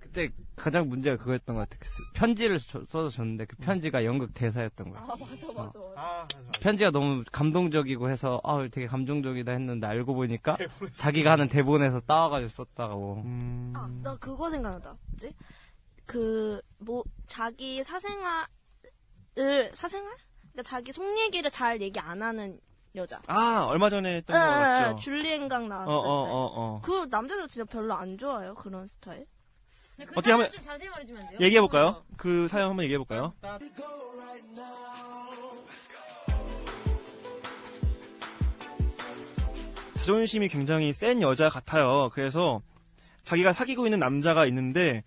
그때 가장 문제가 그거였던 것 같아. 그 쓰- 편지를 줘- 써서 줬는데 그 편지가 연극 대사였던 거야. 아, 맞아, 맞아, 맞아. 편지가 너무 감동적이고 해서 아 되게 감동적이다 했는데 알고 보니까 자기가 하는 대본에서 따와가지고 썼다고. 음. 아, 나 그거 생각난다. 뭐지? 그, 뭐, 자기 사생활을, 사생활? 그러니까 자기 속 얘기를 잘 얘기 안 하는 여자. 아, 얼마 전에 했던 거 예, 예, 같죠? 줄리엔강 어, 나왔을 어, 때. 어, 어. 그 남자들 진짜 별로 안 좋아해요, 그런 스타일. 어떻게 하면 좀 자세히 말해주면 안 돼요? 얘기해 볼까요? 그 사연 한번 얘기해 볼까요? 자존심이 굉장히 센 여자 같아요. 그래서 자기가 사귀고 있는 남자가 있는데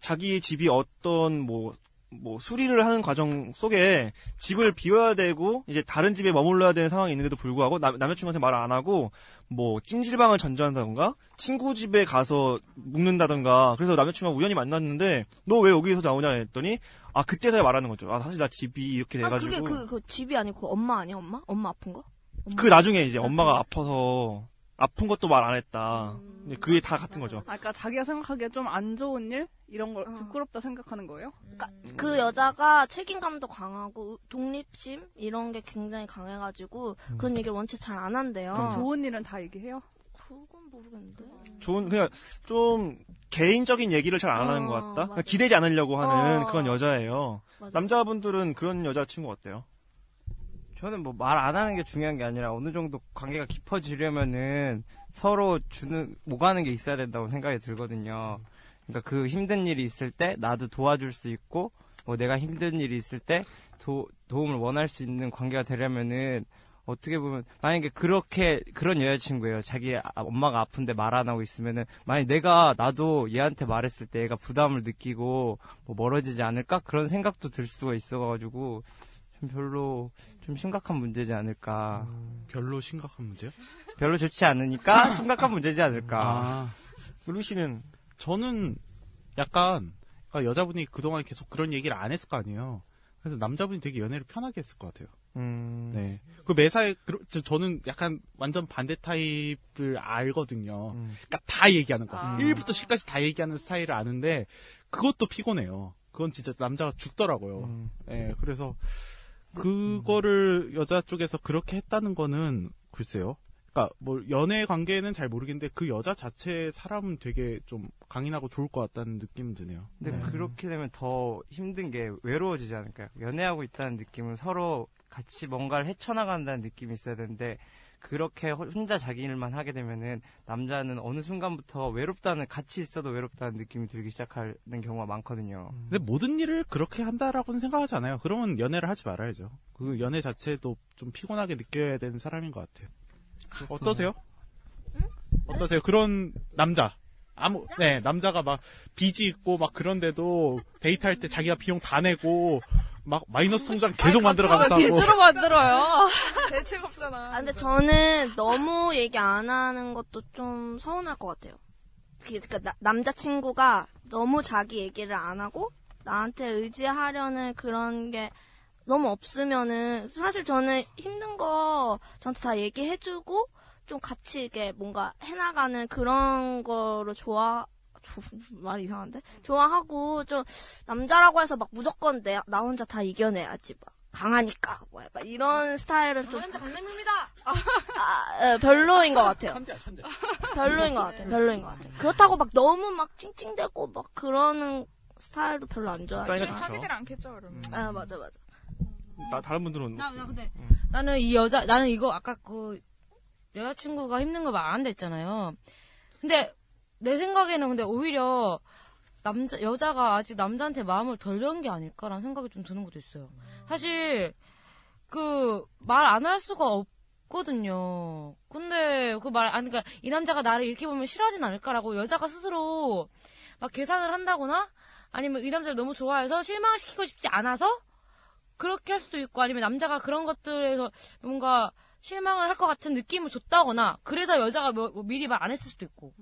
자기 집이 어떤 뭐, 뭐 수리를 하는 과정 속에 집을 비워야 되고 이제 다른 집에 머물러야 되는 상황이 있는데도 불구하고 남, 남자친구한테 말안 하고 뭐 찜질방을 전전한다던가 친구 집에 가서 묵는다던가 그래서 남자친구가 우연히 만났는데 너 왜 여기서 나오냐 했더니 아 그때서야 말하는 거죠. 아 사실 나 집이 이렇게 아, 돼가지고 그게 그, 그 집이 아니고 그 엄마 아니야, 엄마? 엄마 아픈 거? 그 나중에 이제 엄마가 아파서 아픈 것도 말 안 했다. 근데 그게 다 같은 거죠. 아, 그러니까 자기가 생각하기에 좀 안 좋은 일? 이런 걸 부끄럽다 생각하는 거예요? 그 여자가 책임감도 강하고 독립심 이런 게 굉장히 강해가지고 그런 얘기를 원체 잘 안 한대요. 좋은 일은 다 얘기해요? 그건 모르겠는데. 좋은 그냥 좀 개인적인 얘기를 잘 안 하는 어, 것 같다. 그러니까 기대지 않으려고 하는 어. 그런 여자예요. 맞아. 남자분들은 그런 여자 친구 어때요? 저는 뭐 말 안 하는 게 중요한 게 아니라 어느 정도 관계가 깊어지려면은 서로 주는 오가는 게 있어야 된다고 생각이 들거든요. 그러니까 그 힘든 일이 있을 때 나도 도와줄 수 있고 뭐 내가 힘든 일이 있을 때 도, 도움을 원할 수 있는 관계가 되려면은 어떻게 보면 만약에 그렇게 그런 여자친구예요. 자기 아- 엄마가 아픈데 말 안 하고 있으면은 만약 내가 나도 얘한테 말했을 때 얘가 부담을 느끼고 뭐 멀어지지 않을까 그런 생각도 들 수가 있어가지고 좀 별로 좀 심각한 문제지 않을까. 별로 심각한 문제요? 별로 좋지 않으니까 심각한 문제지 않을까. 아. 루 씨는 저는 약간 그러니까 여자분이 그동안 계속 그런 얘기를 안 했을 거 아니에요. 그래서 남자분이 되게 연애를 편하게 했을 것 같아요. 음. 네. 그 매사에 저- 저는 약간 완전 반대 타입을 알거든요. 그러니까 다 얘기하는 거. 아. 1부터 10까지 다 얘기하는 스타일을 아는데 그것도 피곤해요. 그건 진짜 남자가 죽더라고요. 네, 그래서 그거를 여자 쪽에서 그렇게 했다는 거는 글쎄요. 그러니까 뭐 연애 관계는 잘 모르겠는데 그 여자 자체 사람은 되게 좀 강인하고 좋을 것 같다는 느낌은 드네요. 근데 네. 그렇게 되면 더 힘든 게 외로워지지 않을까요? 연애하고 있다는 느낌은 서로 같이 뭔가를 헤쳐나간다는 느낌이 있어야 되는데 그렇게 호- 혼자 자기 일만 하게 되면은 남자는 어느 순간부터 외롭다는 같이 있어도 외롭다는 느낌이 들기 시작하는 경우가 많거든요. 근데 모든 일을 그렇게 한다라고는 생각하지 않아요. 그러면 연애를 하지 말아야죠. 그 연애 자체도 좀 피곤하게 느껴야 되는 사람인 것 같아요. 어떠세요? 어떠세요? 그런 남자. 아무, 네, 남자가 막 빚이 있고 막 그런데도 데이트할 때 자기가 비용 다 내고 막 마이너스 통장 계속 만들어가면서 하고. 빚으로 만들어요. 대책 없잖아. 아, 근데 저는 너무 얘기 안 하는 것도 좀 서운할 것 같아요. 그러니까 나- 남자친구가 너무 자기 얘기를 안 하고 나한테 의지하려는 그런 게 너무 없으면은 사실 저는 힘든 거 저한테 다 얘기해주고 좀 같이 이렇게 뭔가 해나가는 그런 거를 좋아 조- 말 이상한데 좋아하고 좀 남자라고 해서 막 무조건 내, 나 혼자 다 이겨내야지 막 강하니까 뭐 약간 이런 스타일은 좀 강냉입니다. 아, 예, 별로인 것 같아요. 별로인 것 같아요. 별로인 것 같아요. 그렇다고 막 너무 막 찡찡대고 막 그러는 스타일도 별로 안 좋아해요. 사귀질 않겠죠, 그러면. 아 맞아 맞아. 나 다른 분들은 나, 나 근데 나는 이 여자 나는 이거 아까 그 여자친구가 힘든 거 말 안 했잖아요. 근데 내 생각에는 근데 오히려 남자 여자가 아직 남자한테 마음을 덜연게 아닐까라는 생각이 좀 드는 것도 있어요. 사실 그 말 안 할 수가 없거든요. 근데 그 말 아니 그러니까 이 남자가 나를 이렇게 보면 싫어하진 않을까라고 여자가 스스로 막 계산을 한다거나 아니면 이 남자를 너무 좋아해서 실망시키고 싶지 않아서 그렇게 할 수도 있고 아니면 남자가 그런 것들에서 뭔가 실망을 할 것 같은 느낌을 줬다거나 그래서 여자가 뭐, 뭐 미리 말 안 했을 수도 있고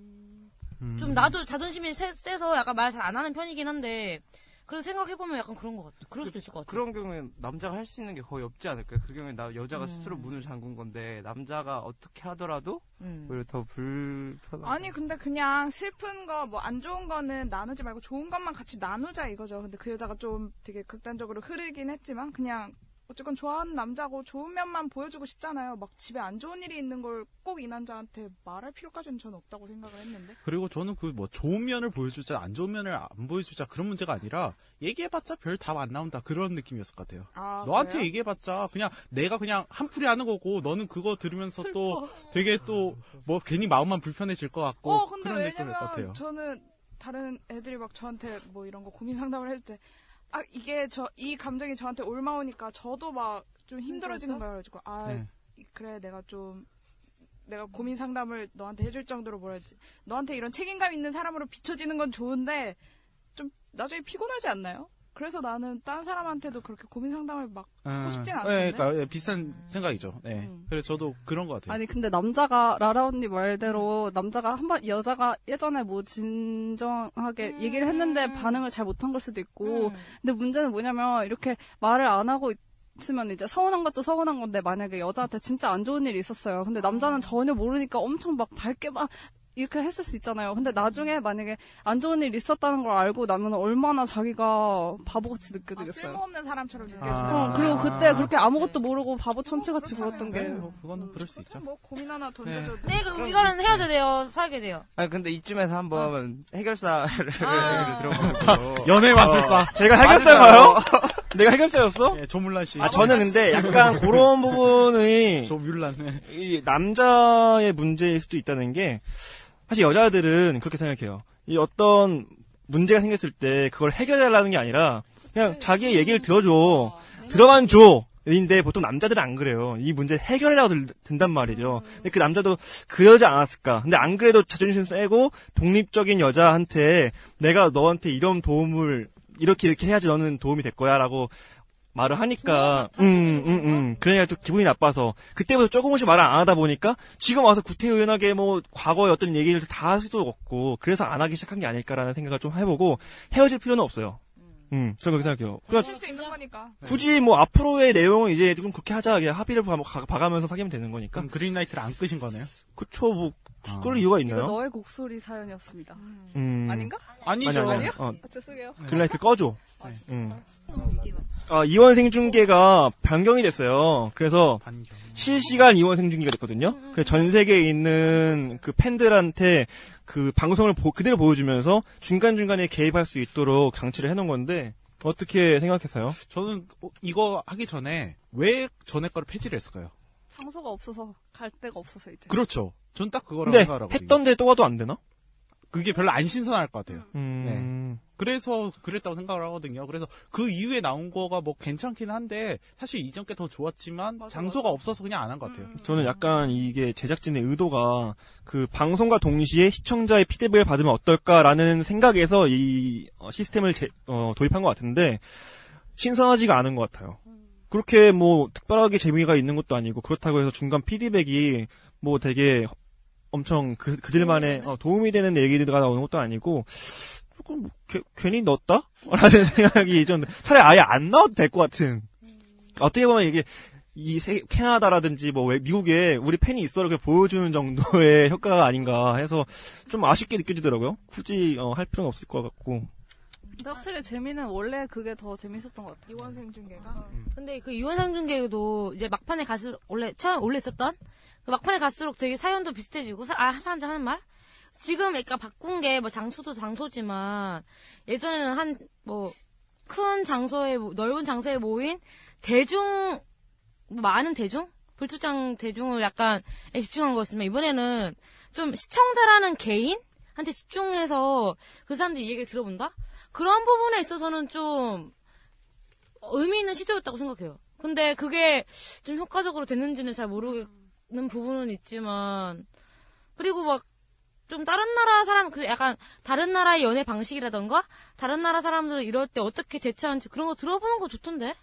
좀 나도 자존심이 세, 세서 약간 말 잘 안 하는 편이긴 한데 그래서 생각해보면 약간 그런 것 같아 그럴 수도 있을 것 같아 그런 경우엔 남자가 할 수 있는 게 거의 없지 않을까요? 그 경우에 나 여자가 음. 스스로 문을 잠근 건데 남자가 어떻게 하더라도 음. 오히려 더 불편한. 아니 근데 그냥 슬픈 거 뭐 안 좋은 거는 나누지 말고 좋은 것만 같이 나누자 이거죠. 근데 그 여자가 좀 되게 극단적으로 흐르긴 했지만 그냥 어쨌건 좋아하는 남자고 좋은 면만 보여주고 싶잖아요. 막 집에 안 좋은 일이 있는 걸 꼭 이 남자한테 말할 필요까지는 저는 없다고 생각을 했는데. 그리고 저는 그 뭐 좋은 면을 보여주자 안 좋은 면을 안 보여주자 그런 문제가 아니라 얘기해봤자 별 답 안 나온다 그런 느낌이었을 것 같아요. 아, 너한테 그래요? 얘기해봤자 그냥 내가 그냥 한풀이 하는 거고 너는 그거 들으면서 또 되게 또 뭐 괜히 마음만 불편해질 것 같고 어 근데 그런 느낌일 것 같아요. 저는 다른 애들이 막 저한테 뭐 이런 거 고민 상담을 할때 아 이게 저 이 감정이 저한테 올마오니까 저도 막 좀 힘들어지는 거예요. 그래가지고 아 네. 이- 그래 내가 좀 내가 고민 상담을 너한테 해줄 정도로 뭐라 해야지 너한테 이런 책임감 있는 사람으로 비춰지는 건 좋은데 좀 나중에 피곤하지 않나요? 그래서 나는 다른 사람한테도 그렇게 고민 상담을 막 하고 싶진 네, 않은데. 그러니까 예, 비슷한 생각이죠. 네. 그래서 저도 그런 것 같아요. 아니 근데 남자가 라라 언니 말대로 남자가 한 번 여자가 예전에 뭐 진정하게 얘기를 했는데 반응을 잘 못한 걸 수도 있고. 근데 문제는 뭐냐면 이렇게 말을 안 하고 있으면 이제 서운한 것도 서운한 건데 만약에 여자한테 진짜 안 좋은 일이 있었어요. 근데 남자는 전혀 모르니까 엄청 막 밝게 막 이렇게 했을 수 있잖아요. 근데 나중에 만약에 안 좋은 일 있었다는 걸 알고 나면 얼마나 자기가 바보같이 느껴지겠어요. 쓸모없는 사람처럼 느껴지는 어, 그리고 그때 그렇게 아무것도 모르고 바보 천치같이 굴었던 게. 그거는 그럴 수 있죠. 뭐 고민 하나 던져줘. 네, 그 이거는 헤어져야 돼요. 사귀게 돼요. 아니 근데 이쯤에서 한번 해결사를 아. 들어보고 연애 마술사. 제가 해결사인가요? 내가 해결사였어? 예, 조물란 씨. 아, 저는 근데 약간 그런 부분이 조뮬란. 이 남자의 문제일 수도 있다는 게 사실 여자들은 그렇게 생각해요. 이 어떤 문제가 생겼을 때 그걸 해결하려는 게 아니라 그냥 자기의 얘기를 들어줘. 들어만 줘. 인데 보통 남자들은 안 그래요. 이 문제 해결하려고 들, 든단 말이죠. 근데 그 남자도 그러지 않았을까. 근데 안 그래도 자존심 세고 독립적인 여자한테 내가 너한테 이런 도움을 이렇게 이렇게 해야지 너는 도움이 될 거야라고 말을 하니까 음, 음, 음. 그러니까 좀 기분이 나빠서 그때부터 조금씩 말을 안 하다 보니까 지금 와서 구태의연하게 뭐 과거의 어떤 얘기를 다 할 수도 없고 그래서 안 하기 시작한 게 아닐까라는 생각을 좀 해보고 헤어질 필요는 없어요. 음, 저는 그렇게 생각해요. 그러니까 고칠 수 있는 거니까. 굳이 뭐 앞으로의 내용은 이제 좀 그렇게 하자. 그냥 합의를 봐, 가- 봐가면서 사귀면 되는 거니까. 그린라이트를 안 끄신 거네요? 그쵸, 뭐, 끌 이유가 이거 있나요? 너의 곡소리 사연이었습니다. 음. 아닌가? 아니죠. 아니, 아니, 아니요? 어. 아, 죄송해요. 그린라이트 꺼줘. 음. 아, 이원 생중계가 변경이 됐어요. 그래서 실시간 이원 생중계가 됐거든요. 그래서 전 세계에 있는 그 팬들한테 그 방송을 보- 그대로 보여주면서 중간중간에 개입할 수 있도록 장치를 해놓은 건데 어떻게 생각했어요? 저는 어, 이거 하기 전에 왜 전에 거를 폐지를 했을까요? 장소가 없어서 갈 데가 없어서 이제. 그렇죠. 전 딱 그거라고 근데 생각하거든요. 했던데 또 가도 안 되나? 그게 별로 안 신선할 것 같아요. 음. 네. 그래서 그랬다고 생각을 하거든요. 그래서 그 이후에 나온 거가 뭐 괜찮긴 한데 사실 이전 게 더 좋았지만 장소가 없어서 그냥 안 한 것 같아요. 저는 약간 이게 제작진의 의도가 그 방송과 동시에 시청자의 피드백을 받으면 어떨까라는 생각에서 이 어, 시스템을 제- 어, 도입한 것 같은데 신선하지가 않은 것 같아요. 그렇게 뭐 특별하게 재미가 있는 것도 아니고 그렇다고 해서 중간 피드백이 뭐 되게 엄청 그, 그들만의 어, 도움이 되는 얘기가 나오는 것도 아니고 조금 뭐 개- 괜히 넣었다? 라는 생각이 좀 차라리 아예 안 넣어도 될 것 같은 어떻게 보면 이게 이 세- 캐나다라든지 뭐 외- 미국에 우리 팬이 있어 이렇게 보여주는 정도의 효과가 아닌가 해서 좀 아쉽게 느껴지더라고요. 굳이 어, 할 필요는 없을 것 같고. 근데 확실히 재미는 원래 그게 더 재밌었던 것 같아요. 이원생 중계가. 근데 그 이원상 중계도 이제 막판에 갈수록 원래 처음 원래 있었던 그 막판에 갈수록 되게 사연도 비슷해지고 사, 아 사람들 하는 말? 지금 그러니까 바꾼 게 뭐 장소도 장소지만 예전에는 한 뭐 큰 장소에 모- 넓은 장소에 모인 대중 뭐 많은 대중? 불투장 대중을 약간 집중한 거였으면 이번에는 좀 시청자라는 개인한테 집중해서 그 사람들 얘기를 들어본다? 그런 부분에 있어서는 좀 의미 있는 시도였다고 생각해요. 근데 그게 좀 효과적으로 됐는지는 잘 모르겠 는 부분은 있지만 그리고 막 좀 다른 나라 사람 그 약간 다른 나라의 연애 방식이라던가 다른 나라 사람들은 이럴 때 어떻게 대처하는지 그런 거 들어보는 거 좋던데.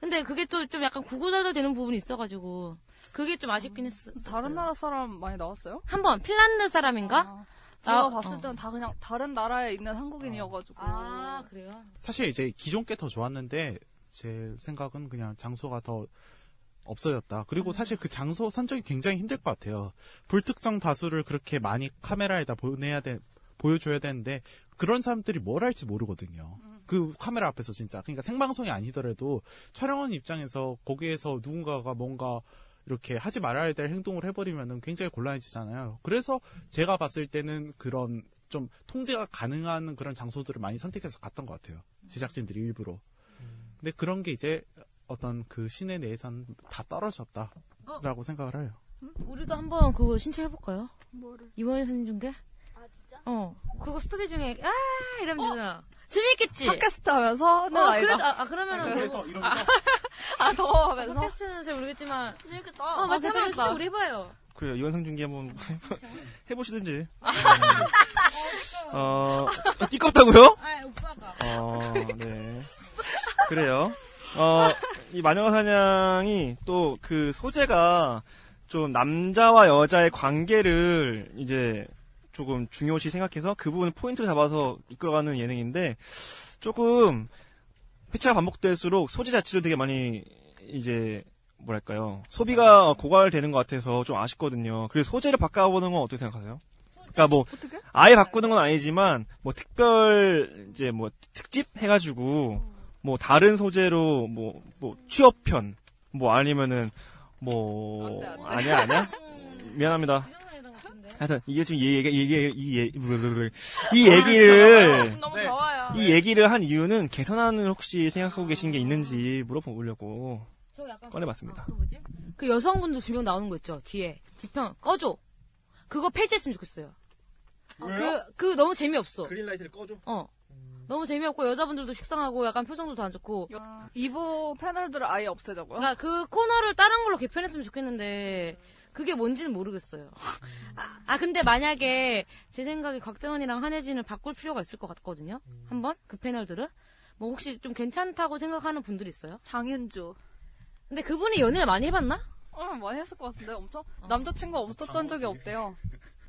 근데 그게 또 좀 약간 구구절절 되는 부분이 있어가지고 그게 좀 아쉽긴 했어. 다른 나라 사람 많이 나왔어요? 한 번 핀란드 사람인가? 제가 나- 봤을 어. 때는 다 그냥 다른 나라에 있는 한국인이어가지고. 아 그래요? 사실 이제 기존 게 더 좋았는데 제 생각은 그냥 장소가 더 없어졌다. 그리고 사실 그 장소 선정이 굉장히 힘들 것 같아요. 불특정 다수를 그렇게 많이 카메라에다 보내야 돼, 보여줘야 되는데 그런 사람들이 뭘 할지 모르거든요. 그 카메라 앞에서 진짜 그러니까 생방송이 아니더라도 촬영하는 입장에서 거기에서 누군가가 뭔가 이렇게 하지 말아야 될 행동을 해버리면은 굉장히 곤란해지잖아요. 그래서 제가 봤을 때는 그런 좀 통제가 가능한 그런 장소들을 많이 선택해서 갔던 것 같아요. 제작진들이 일부러. 근데 그런 게 이제 어떤 그 시내 내에선 다 떨어졌다라고 생각을 해요. 우리도 한번 그거 신청해볼까요? 뭐를? 이원희 선생 중계? 아 진짜? 어 그거 스터디 중에 아 이러면 되잖아. 재밌겠지? 팟캐스트 하면서 어, 아이다. 그래, 아, 아, 그러면은. 이러면서, 뭐- 이러면서. 아, 아, 더 하면서. 팟캐스트는 잘 모르겠지만. 재밌겠다. 어, 맞아, 아, 맞아. 재밌겠다. 우리 해봐요. 그래요. 이원상 중계 한번 해보시든지. 어, 띠껍다고요? 아, 오빠가. 어, 네. 그래요. 어, 이 마녀 사냥이 또 그 소재가 좀 남자와 여자의 관계를 이제 조금 중요시 생각해서 그 부분을 포인트를 잡아서 이끌어가는 예능인데 조금 회차가 반복될수록 소재 자체를 되게 많이 이제 뭐랄까요 소비가 고갈되는 것 같아서 좀 아쉽거든요. 그래서 소재를 바꿔보는 건 어떻게 생각하세요? 그러니까 뭐 아예 바꾸는 건 아니지만 뭐 특별 이제 뭐 특집 해가지고 뭐 다른 소재로 뭐뭐 취업편 뭐 아니면은 뭐 아니야 아니야 미안합니다. 하여튼 이게 지금 이 얘기 이 얘기 이 얘기를 지금 너무 더워요. 이 얘기를 한 이유는 개선안을 혹시 생각하고 계신 게 있는지 물어보려고 꺼내봤습니다. 그 여성분들 두명 나오는 거 있죠? 뒤에. 뒤편 꺼줘. 그거 폐지했으면 좋겠어요. 그, 그 너무 재미없어. 그린라이트를 꺼줘. 어. 너무 재미없고 여자분들도 식상하고 약간 표정도 더안 좋고. 2부 패널들을 아예 없애자고요? 그러니까 그 코너를 다른 걸로 개편했으면 좋겠는데 그게 뭔지는 모르겠어요. 아, 아, 근데 만약에 제 생각에 곽정은이랑 한혜진을 바꿀 필요가 있을 것 같거든요. 한번 그 패널들을 뭐 혹시 좀 괜찮다고 생각하는 분들 있어요? 장윤주. 근데 그분이 연애를 많이 해봤나? 어, 많이 했을 것 같은데 엄청 남자친구 없었던 적이 없대요.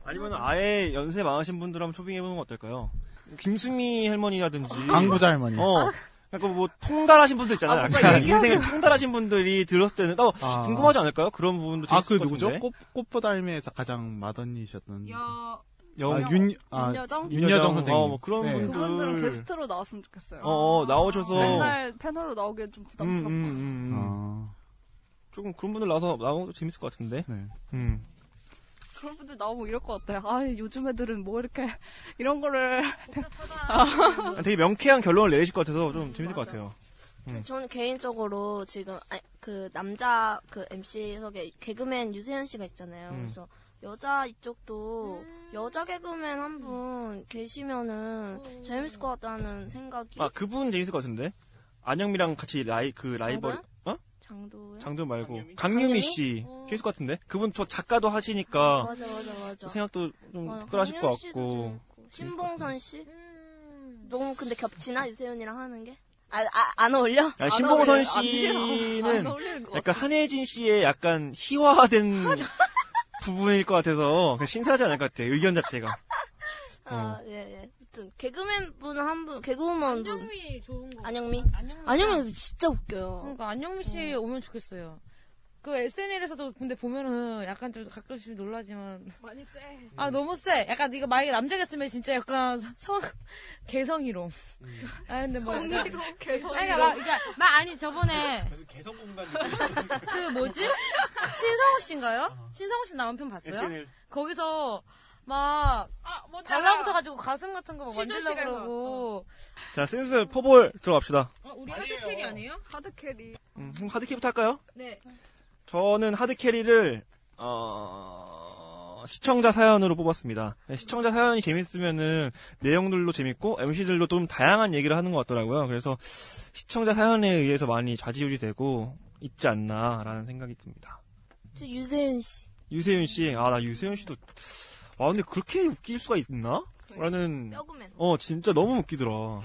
아니면 아예 연세 많으신 분들 한번 초빙해보는 건 어떨까요? 김수미 할머니라든지. 강부자 할머니. 어. 그러니까 뭐 통달하신 분들 있잖아요. 아, 뭔가 약간 얘기하는- 인생을 통달하신 분들이 들었을 때는 어, 아. 궁금하지 않을까요? 그런 부분도 아, 그 재밌을 것 누구죠? 같은데. 꽃, 꽃보다 할매에서 가장 맏언니셨던. 여... 아, 영- 윤, 아, 윤여정? 윤여정 선생님. 어, 뭐 그런 네. 분들. 그분들은 게스트로 나왔으면 좋겠어요. 어, 어, 나오셔서. 맨날 패널로 나오기엔 좀 음, 부담스럽고. 음, 음, 음. 조금 그런 분들 나와서 나오면 재밌을 것 같은데. 네. 음. 그런 분들 나오면 이럴 것 같아요. 아, 요즘 애들은 뭐 이렇게 이런 거를 아, 되게 명쾌한 결론을 내리실 것 같아서 좀 재밌을 것 같아요. 음. 저는 개인적으로 지금 아, 그 남자 그 MC석에 개그맨 유세현 씨가 있잖아요. 음. 그래서 여자 이쪽도 여자 개그맨 한 분 계시면은 재밌을 것 같다는 생각이 아, 그분 재밌을 것 같은데. 안영미랑 같이 라이, 그 라이벌, 어? 장도요? 장도 말고. 강유미 씨. 재밌을 것 같은데. 그분 저 작가도 하시니까. 어. 맞아 맞아 맞아. 생각도 좀 어, 특별하실 것 강유미 같고. 신봉선 씨? 너무 근데 겹치나 유세윤이랑 하는 게? 아, 아, 안 어울려? 아니, 신봉선 안 씨는 약간 한혜진 씨의 약간 희화된 부분일 것 같아서 그냥 신사하지 않을 것 같아. 의견 자체가. 아, 예, 예. 아무튼, 개그맨 분 한 분, 개그우먼 분. 안영미 좋은 거. 안영미? 안영미. 안영미 진짜 웃겨요. 그러니까 안영미 씨 오면 좋겠어요. 그 SNL에서도 근데 보면은 약간 좀 가끔씩 놀라지만 많이 세. 아 너무 세. 약간 이거 만약에 남자 겠으면 진짜 약간 성 개성희롱. 아 근데 뭐 약간- 개성희롱. 아니 그러니까 막, 그러니까 막 아니 저번에 개성 공간 그 뭐지 신성우 씨인가요? 신성우 씨 나온 편 봤어요? SNL. 거기서 막 뭔지 달라붙어가지고 가슴 같은 거 시조실에서. 그러고 자, 슬슬 포볼 들어갑시다. 어, 우리 하드캐리 아니에요? 하드캐리. 음, 그럼 하드캐리부터 할까요? 네. 저는 하드캐리를 어, 시청자 사연으로 뽑았습니다. 네, 시청자 사연이 재밌으면은 내용들도 재밌고 MC들도 좀 다양한 얘기를 하는 것 같더라고요. 그래서 시청자 사연에 의해서 많이 좌지우지 되고 있지 않나라는 생각이 듭니다. 저 유세윤 씨. 유세윤 씨, 아 나 유세윤 씨도 아 근데 그렇게 웃길 수가 있나? 라는 뼈구맨. 어 진짜 너무 웃기더라.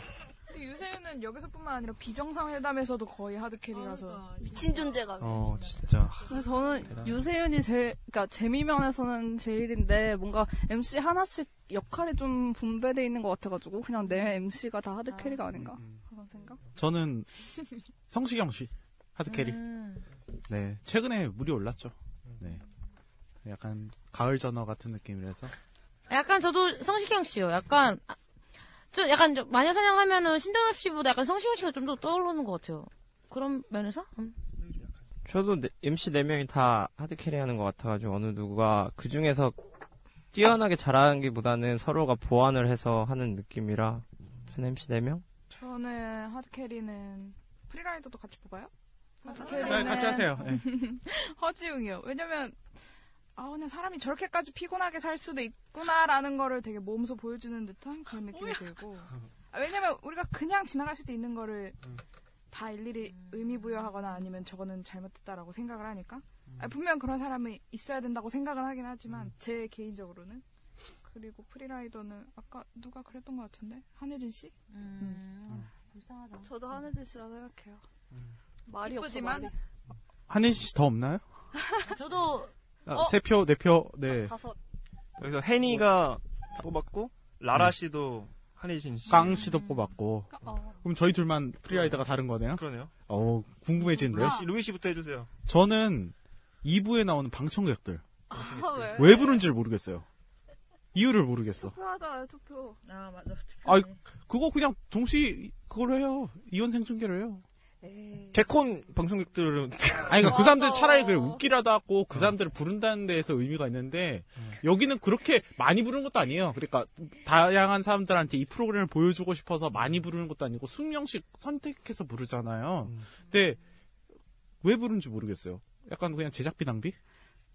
근데 유세윤은 여기서뿐만 아니라 비정상회담에서도 거의 하드캐리라서 미친 존재가. 어 진짜 근데 저는 유세윤이 제일, 그러니까 재미면에서는 제일인데 뭔가 MC 하나씩 역할이 좀 분배돼 있는 것 같아가지고 그냥 내 MC가 다 하드캐리가 아닌가 그런 생각? 저는 성시경 씨 하드캐리. 음. 네, 최근에 물이 올랐죠. 네, 약간 가을 전어 같은 느낌이라서. 약간 저도 성시경 씨요. 약간 아, 좀 약간 좀 마녀 사냥 하면은 신동엽 씨보다 약간 성시경 씨가 좀 더 떠오르는 것 같아요. 그런 면에서? 음. 저도 네- MC 4명이 다 하드캐리 하는 것 같아가지고 어느 누가 그 중에서 뛰어나게 잘하는 게 보다는 서로가 보완을 해서 하는 느낌이라 저는 MC 4명? 저는 하드캐리는 프리라이더도 같이 뽑아요? 네, 하드캐리는 같이 하세요. 네. 허지웅이요. 왜냐면 아 그냥 사람이 저렇게까지 피곤하게 살 수도 있구나라는 거를 되게 몸소 보여주는 듯한 그런 느낌이 들고. 아, 왜냐면 우리가 그냥 지나갈 수도 있는 거를 다 일일이 의미 부여하거나 아니면 저거는 잘못됐다라고 생각을 하니까. 아, 분명 그런 사람이 있어야 된다고 생각은 하긴 하지만 제 개인적으로는. 그리고 프리라이더는 아까 누가 그랬던 것 같은데? 한혜진 씨? 음. 불쌍하다. 저도 한혜진 씨라 생각해요. 말이 이쁘지만? 말이. 한혜진 씨 더 없나요? 저도 아, 어? 세 표, 네 표, 네. 다섯. 여기서 혜니가 뽑았고 라라 씨도 한혜진 씨. 깡 씨도 뽑았고. 어. 그럼 저희 둘만 프리라이더가 다른 거네요? 그러네요. 어, 궁금해지는데요? 루이 씨, 루이 씨부터 해주세요. 저는 2부에 나오는 방청객들. 아, 왜? 왜 부른지를 모르겠어요. 이유를 모르겠어. 투표하잖아요 투표. 아 맞아. 아, 그거 그냥 동시 그걸로 해요. 이혼 생중계로 해요. 개콘 방송객들은 아니, 그러니까 그 사람들 차라리 그걸 웃기라도 하고 그 사람들을 부른다는 데에서 의미가 있는데 여기는 그렇게 많이 부르는 것도 아니에요. 그러니까 다양한 사람들한테 이 프로그램을 보여주고 싶어서 많이 부르는 것도 아니고 숙명씩 선택해서 부르잖아요. 근데 왜 부르는지 모르겠어요. 약간 그냥 제작비 낭비?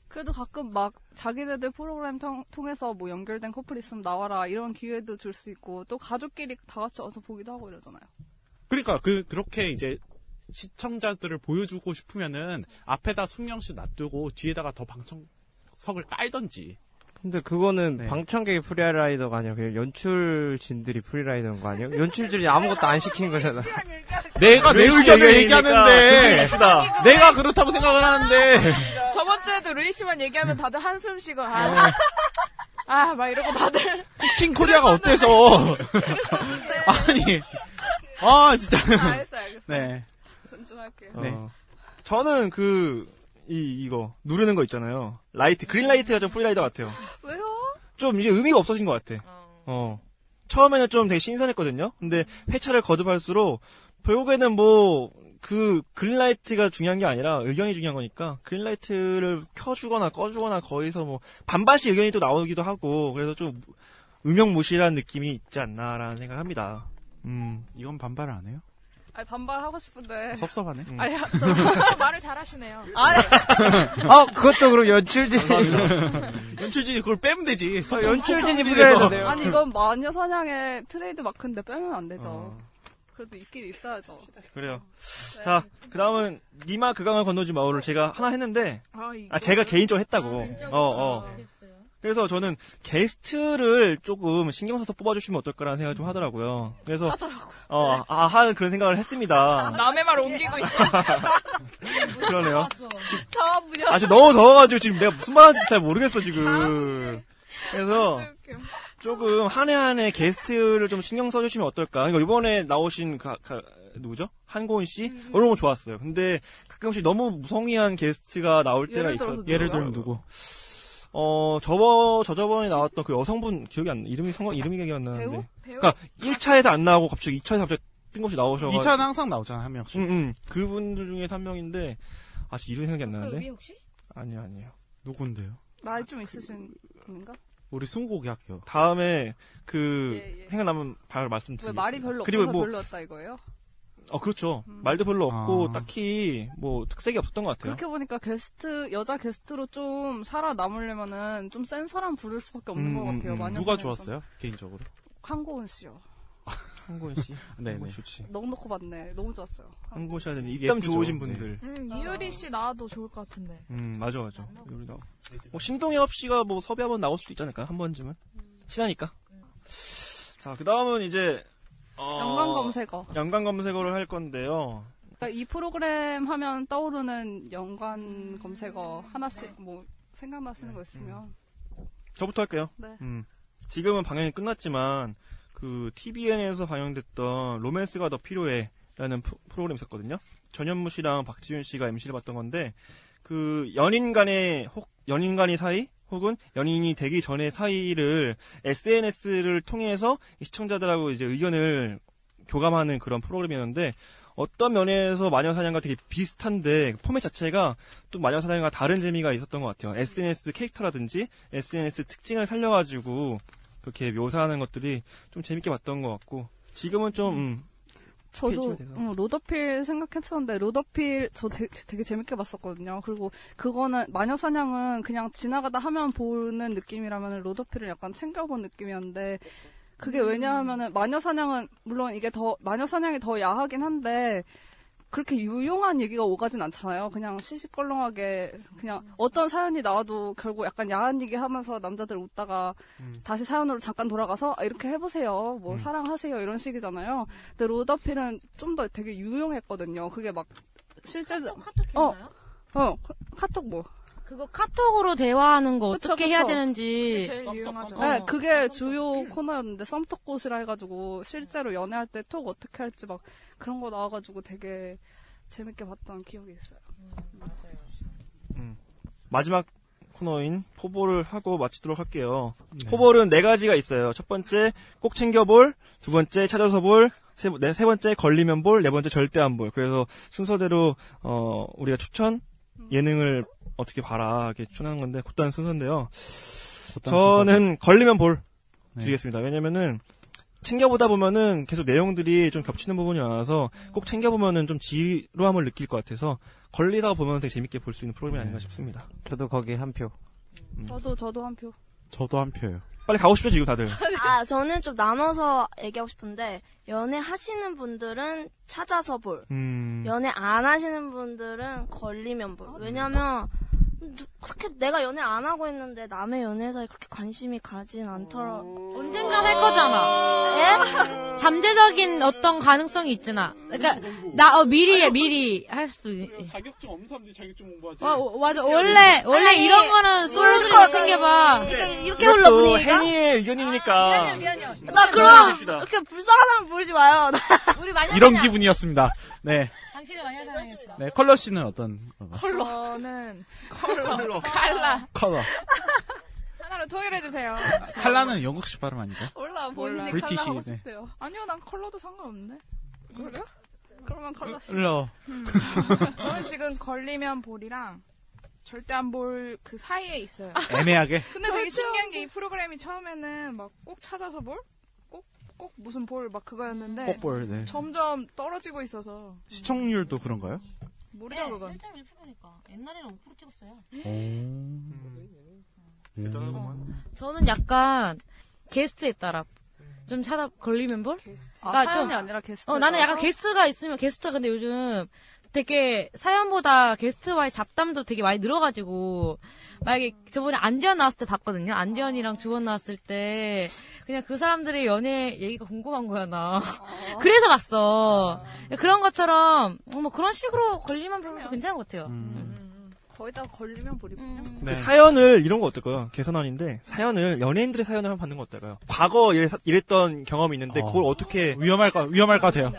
그래도 가끔 막 자기네들 프로그램 통, 통해서 뭐 연결된 커플 있으면 나와라 이런 기회도 줄 수 있고 또 가족끼리 다 같이 와서 보기도 하고 이러잖아요. 그러니까 그 그렇게 이제 시청자들을 보여주고 싶으면은 앞에다 숙명씨 놔두고 뒤에다가 더 방청석을 깔던지. 근데 그거는 네. 방청객이 free rider가 아니라 그냥 연출진들이 free rider인 거 아니에요? 연출진이 아무것도 안 시킨 거잖아. 내가 내 의견을 얘기하는데 좀 내가 그렇다고 생각을 하는데 저번 주에도 루이 씨만 얘기하면 다들 한숨 쉬고 아, 아, 막 이러고 다들 King Korea가 어때서? 아니, 아 진짜. 아, 알겠어, 알겠어. 네. 존중할게요. 네. 어, 저는 그, 이, 이거, 누르는 거 있잖아요. light, green light가 좀 free rider 같아요. 왜요? 좀 이제 의미가 없어진 것 같아. 어. 처음에는 좀 되게 신선했거든요. 근데 회차를 거듭할수록, 결국에는 뭐, 그, 그린라이트가 중요한 게 아니라 의견이 중요한 거니까, 그린라이트를 켜주거나 꺼주거나 거기서 뭐, 반반씩 의견이 또 나오기도 하고, 그래서 좀, 음영무실한 느낌이 있지 않나라는 생각을 합니다. 음. 이건 반발을 안 해요? 아니 반발하고 싶은데. 섭섭하네. 음. 아니, 말을 잘하시네요. 아니. 아, 그것도 그럼 연출진. 연출진이 그걸 빼면 되지. 어, 연출진이 일에서. 돼요. 아니 이건 마녀 사냥의 트레이드 마크인데 빼면 안 되죠. 어. 그래도 있긴 있어야죠. 그래요. 네. 자, 그 다음은, 니마 그강을 건너지 마오를 제가 하나 했는데, 아? 아, 제가 개인적으로 했다고. 어, 어. 그래서 저는 게스트를 조금 신경 써서 뽑아주시면 어떨까라는 생각을 좀 하더라고요. 그래서, 어, 아, 할 그런 생각을 했습니다. 남의 말 옮기고 있어. 그러네요. 다 분야. 아, 지금 너무 더워가지고 지금 내가 무슨 말 하는지 잘 모르겠어, 지금. 그래서, 조금 한 해 한 해 게스트를 좀 신경 써주시면 어떨까. 그러니까 이번에 나오신 가, 가- 누구죠? 한고은 씨? 이런 거 좋았어요. 근데 가끔씩 너무 무성의한 게스트가 나올 때가 누구요? 예를 들면 누구? 어, 저번, 저저번에 나왔던 그 여성분 기억이 안 나. 이름이 성공, 이름이 기억이 안 나는데. 배우? 배우? 그니까, 1차에서 안 나오고 갑자기 2차에서 갑자기 뜬금없이 나오셔가지고. 2차는 항상 나오잖아, 한 명씩. 응, 응. 그분들 중에 한 명인데, 아직 이름이 생각이 안 나는데. 그 혹시? 아니요, 아니에요. 누군데요? 나이 좀 있으신 분인가? 우리 승고기 학교. 다음에, 그, 예, 예. 생각나면 바로 왜 말씀드리겠습니다. 말이 별로 그리고 없어서 뭐, 별로였다 이거예요? 어, 그렇죠. 말도 별로 없고, 아. 딱히, 뭐, 특색이 없었던 것 같아요. 그렇게 보니까 게스트 여자 게스트로 좀 살아남으려면은 좀 센 사람 부를 수밖에 없는 음, 것 음, 같아요. 음. 마녀 누가. 좋았어요? 개인적으로. 한고은 씨요. 한고은 씨? 네, 뭐 네. 좋지. 너무 놓고 봤네. 너무 좋았어요. 한고은 씨가 되는 입담. 좋으신 분들. 음, 이효리 씨 나와도 좋을 것 같은데. 음, 맞아, 맞아. 우리 나. 뭐, 신동엽 씨가 뭐 섭외 한번 나올 수도 있지 않을까요? 한 번쯤은? 친하니까. 자, 그 다음은 이제, 어, 연관 검색어. 연관 검색어를 할 건데요. 그러니까 이 프로그램 하면 떠오르는 연관 검색어 하나씩 뭐 생각나시는 거 있으면 저부터 할게요. 네. 음. 지금은 방영이 끝났지만, 그, TVN에서 방영됐던 로맨스가 더 필요해. 라는 프, 로그램이 있었거든요. 전현무 씨랑 박지윤 씨가 MC를 봤던 건데, 그, 연인 간의, 혹, 연인 간의 사이? 혹은 연인이 되기 전의 사이를 SNS를 통해서 이 시청자들하고 이제 의견을 교감하는 그런 프로그램이었는데, 어떤 면에서 마녀사냥과 되게 비슷한데 포맷 자체가 또 마녀사냥과 다른 재미가 있었던 것 같아요. SNS 캐릭터라든지 SNS 특징을 살려가지고 그렇게 묘사하는 것들이 좀 재밌게 봤던 것 같고 지금은 좀 음, 저도. 음, 로더필 생각했었는데 로더필 저 되, 되게 재밌게 봤었거든요. 그리고 그거는 마녀 사냥은 그냥 지나가다 하면 보는 느낌이라면 로더필을 약간 챙겨본 느낌이었는데 그게 왜냐하면은 마녀 사냥은 물론 이게 더 마녀 사냥이 더 야하긴 한데 그렇게 유용한 얘기가 오가진 않잖아요. 그냥 시시껄렁하게 그냥 어떤 사연이 나와도 결국 약간 야한 얘기 하면서 남자들 웃다가 다시 사연으로 잠깐 돌아가서 아, 이렇게 해보세요. 뭐 음. 사랑하세요 이런 식이잖아요. 근데 로더필은 좀 더 되게 유용했거든요. 그게 막 실제 어, 어 카- 카톡 뭐 그거 카톡으로 대화하는 거 그쵸, 어떻게 해야 그쵸. 되는지. 그게 제일 유용하죠. 네, 어. 그게 주요 코너였는데 썸톡꽃이라 해가지고 실제로 연애할 때 톡 어떻게 할지 막 그런 거 나와가지고 되게 재밌게 봤던 기억이 있어요. 음. 마지막 코너인 포볼을 하고 마치도록 할게요. 네. 포볼은 네 가지가 있어요. 첫 번째 꼭 챙겨볼, 두 번째 찾아서 볼, 세, 네, 세 번째 걸리면 볼, 네 번째 절대 안 볼. 그래서 순서대로 어, 우리가 추천 예능을 어떻게 봐라 이렇게 추천하는 건데 곧단 순서인데요. 곧단 저는 걸리면 볼 네. 드리겠습니다. 왜냐면은 챙겨보다 보면은 계속 내용들이 좀 겹치는 부분이 많아서 꼭 챙겨보면은 좀 지루함을 느낄 것 같아서 걸리다가 보면 되게 재밌게 볼 수 있는 프로그램이 아닌가 싶습니다. 저도 거기 한 표. 저도 저도 한 표. 저도 한 표예요. 빨리 가고 싶죠 지금 다들. 아, 저는 좀 나눠서 얘기하고 싶은데, 연애 하시는 분들은 찾아서 볼. 음. 연애 안 하시는 분들은 걸리면 볼. 왜냐면, 누- 그렇게 내가 연애를 안 하고 있는데 남의 연애사에 그렇게 관심이 가진 않더라. 언젠간 할 거잖아. 예? 잠재적인 어떤 가능성이 있잖아. 그러니까 나 어, 미리 미리 할 수. 자격증 없는 사람들이 자격증 공부하지. 어, 어, 맞아. 원래 원래 아니, 이런 거는 솔로들이 그러니까 챙겨봐. 이렇게, 이렇게 흘러 또 분위기가? 해니의 의견이니까. 나 그럼 그렇게 불쌍한 사람 보이지 마요. 우리 많이 이런 기분이었습니다. 네. 당신을 많이 사랑했어. 네, 컬러 씨는 어떤 건가요? 저는 컬러, 칼라 컬러. 하나로 통일해 주세요. 칼라는 영국식 발음 아닌가요? 몰라 본인이 British, 네. 싶대요. 아니요, 난 컬러도 상관없는데. 그래요? 그러면 컬러 씨. 컬러. 음. 저는 지금 걸리면 볼이랑 절대 안 볼 그 사이에 있어요. 애매하게. 근데 되게 신기한 게 이 프로그램이 처음에는 막 꼭 찾아서 볼? 꼭, 꼭 무슨 볼 막 그거였는데. 꼭 볼, 네. 점점 떨어지고 있어서. 시청률도 그런가요? 모르죠, 그건. 1.1%니까. 옛날에는 5% 찍었어요. 대단하구만. 저는 약간 게스트에 따라 좀 찾아 걸리면 볼? 아, 그러니까 사연이 아니라 게스트. 어, 나는 약간 게스트가 있으면 게스트가 근데 요즘 되게 사연보다 게스트와의 잡담도 되게 많이 늘어가지고 만약에 저번에 안지현 나왔을 때 봤거든요. 안지현이랑 주원 나왔을 때 그냥 그 사람들의 연애 얘기가 궁금한 거야 나. 그래서 갔어. 그런 것처럼 어, 뭐 그런 식으로 걸리면 별로 괜찮은 것 같아요. 거의 다 걸리면 볼이군요. 그 사연을 이런 거 어떨까요? 개선안인데 사연을 연예인들의 사연을 한번 받는 거 어떨까요? 과거 이랬, 이랬던 경험이 있는데 어. 그걸 어떻게 위험할 거 위험할 것 같아요.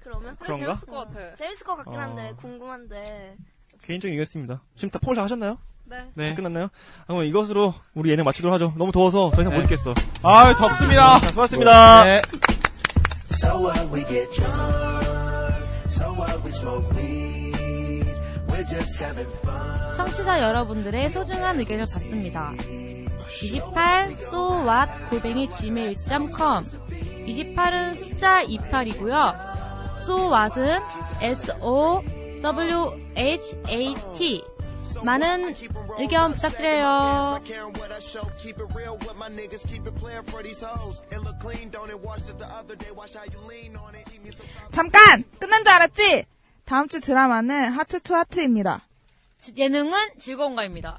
그러면? 그런가? 재밌을 것 같아. 재밌을 것 같긴 어. 한데, 궁금한데. 개인적인 의견입니다. 지금 다 포를 다 하셨나요? 네. 네. 다 끝났나요? 아, 그럼 이것으로 우리 예능 마치도록 하죠. 너무 더워서 더 이상 못 있겠어. 아, 덥습니다. 자, 수고하셨습니다. 네. So what we get drunk, so what we smoke weed, we're just having fun. 청취자 여러분들의 소중한 의견을 받습니다. 28 so what 골뱅이 gmail.com 28은 숫자 28이고요. so what은 s o w h a t 많은 의견 부탁드려요. 잠깐! 끝난 줄 알았지? 다음 주 드라마는 하트 투 하트입니다. 예능은 즐거운가입니다.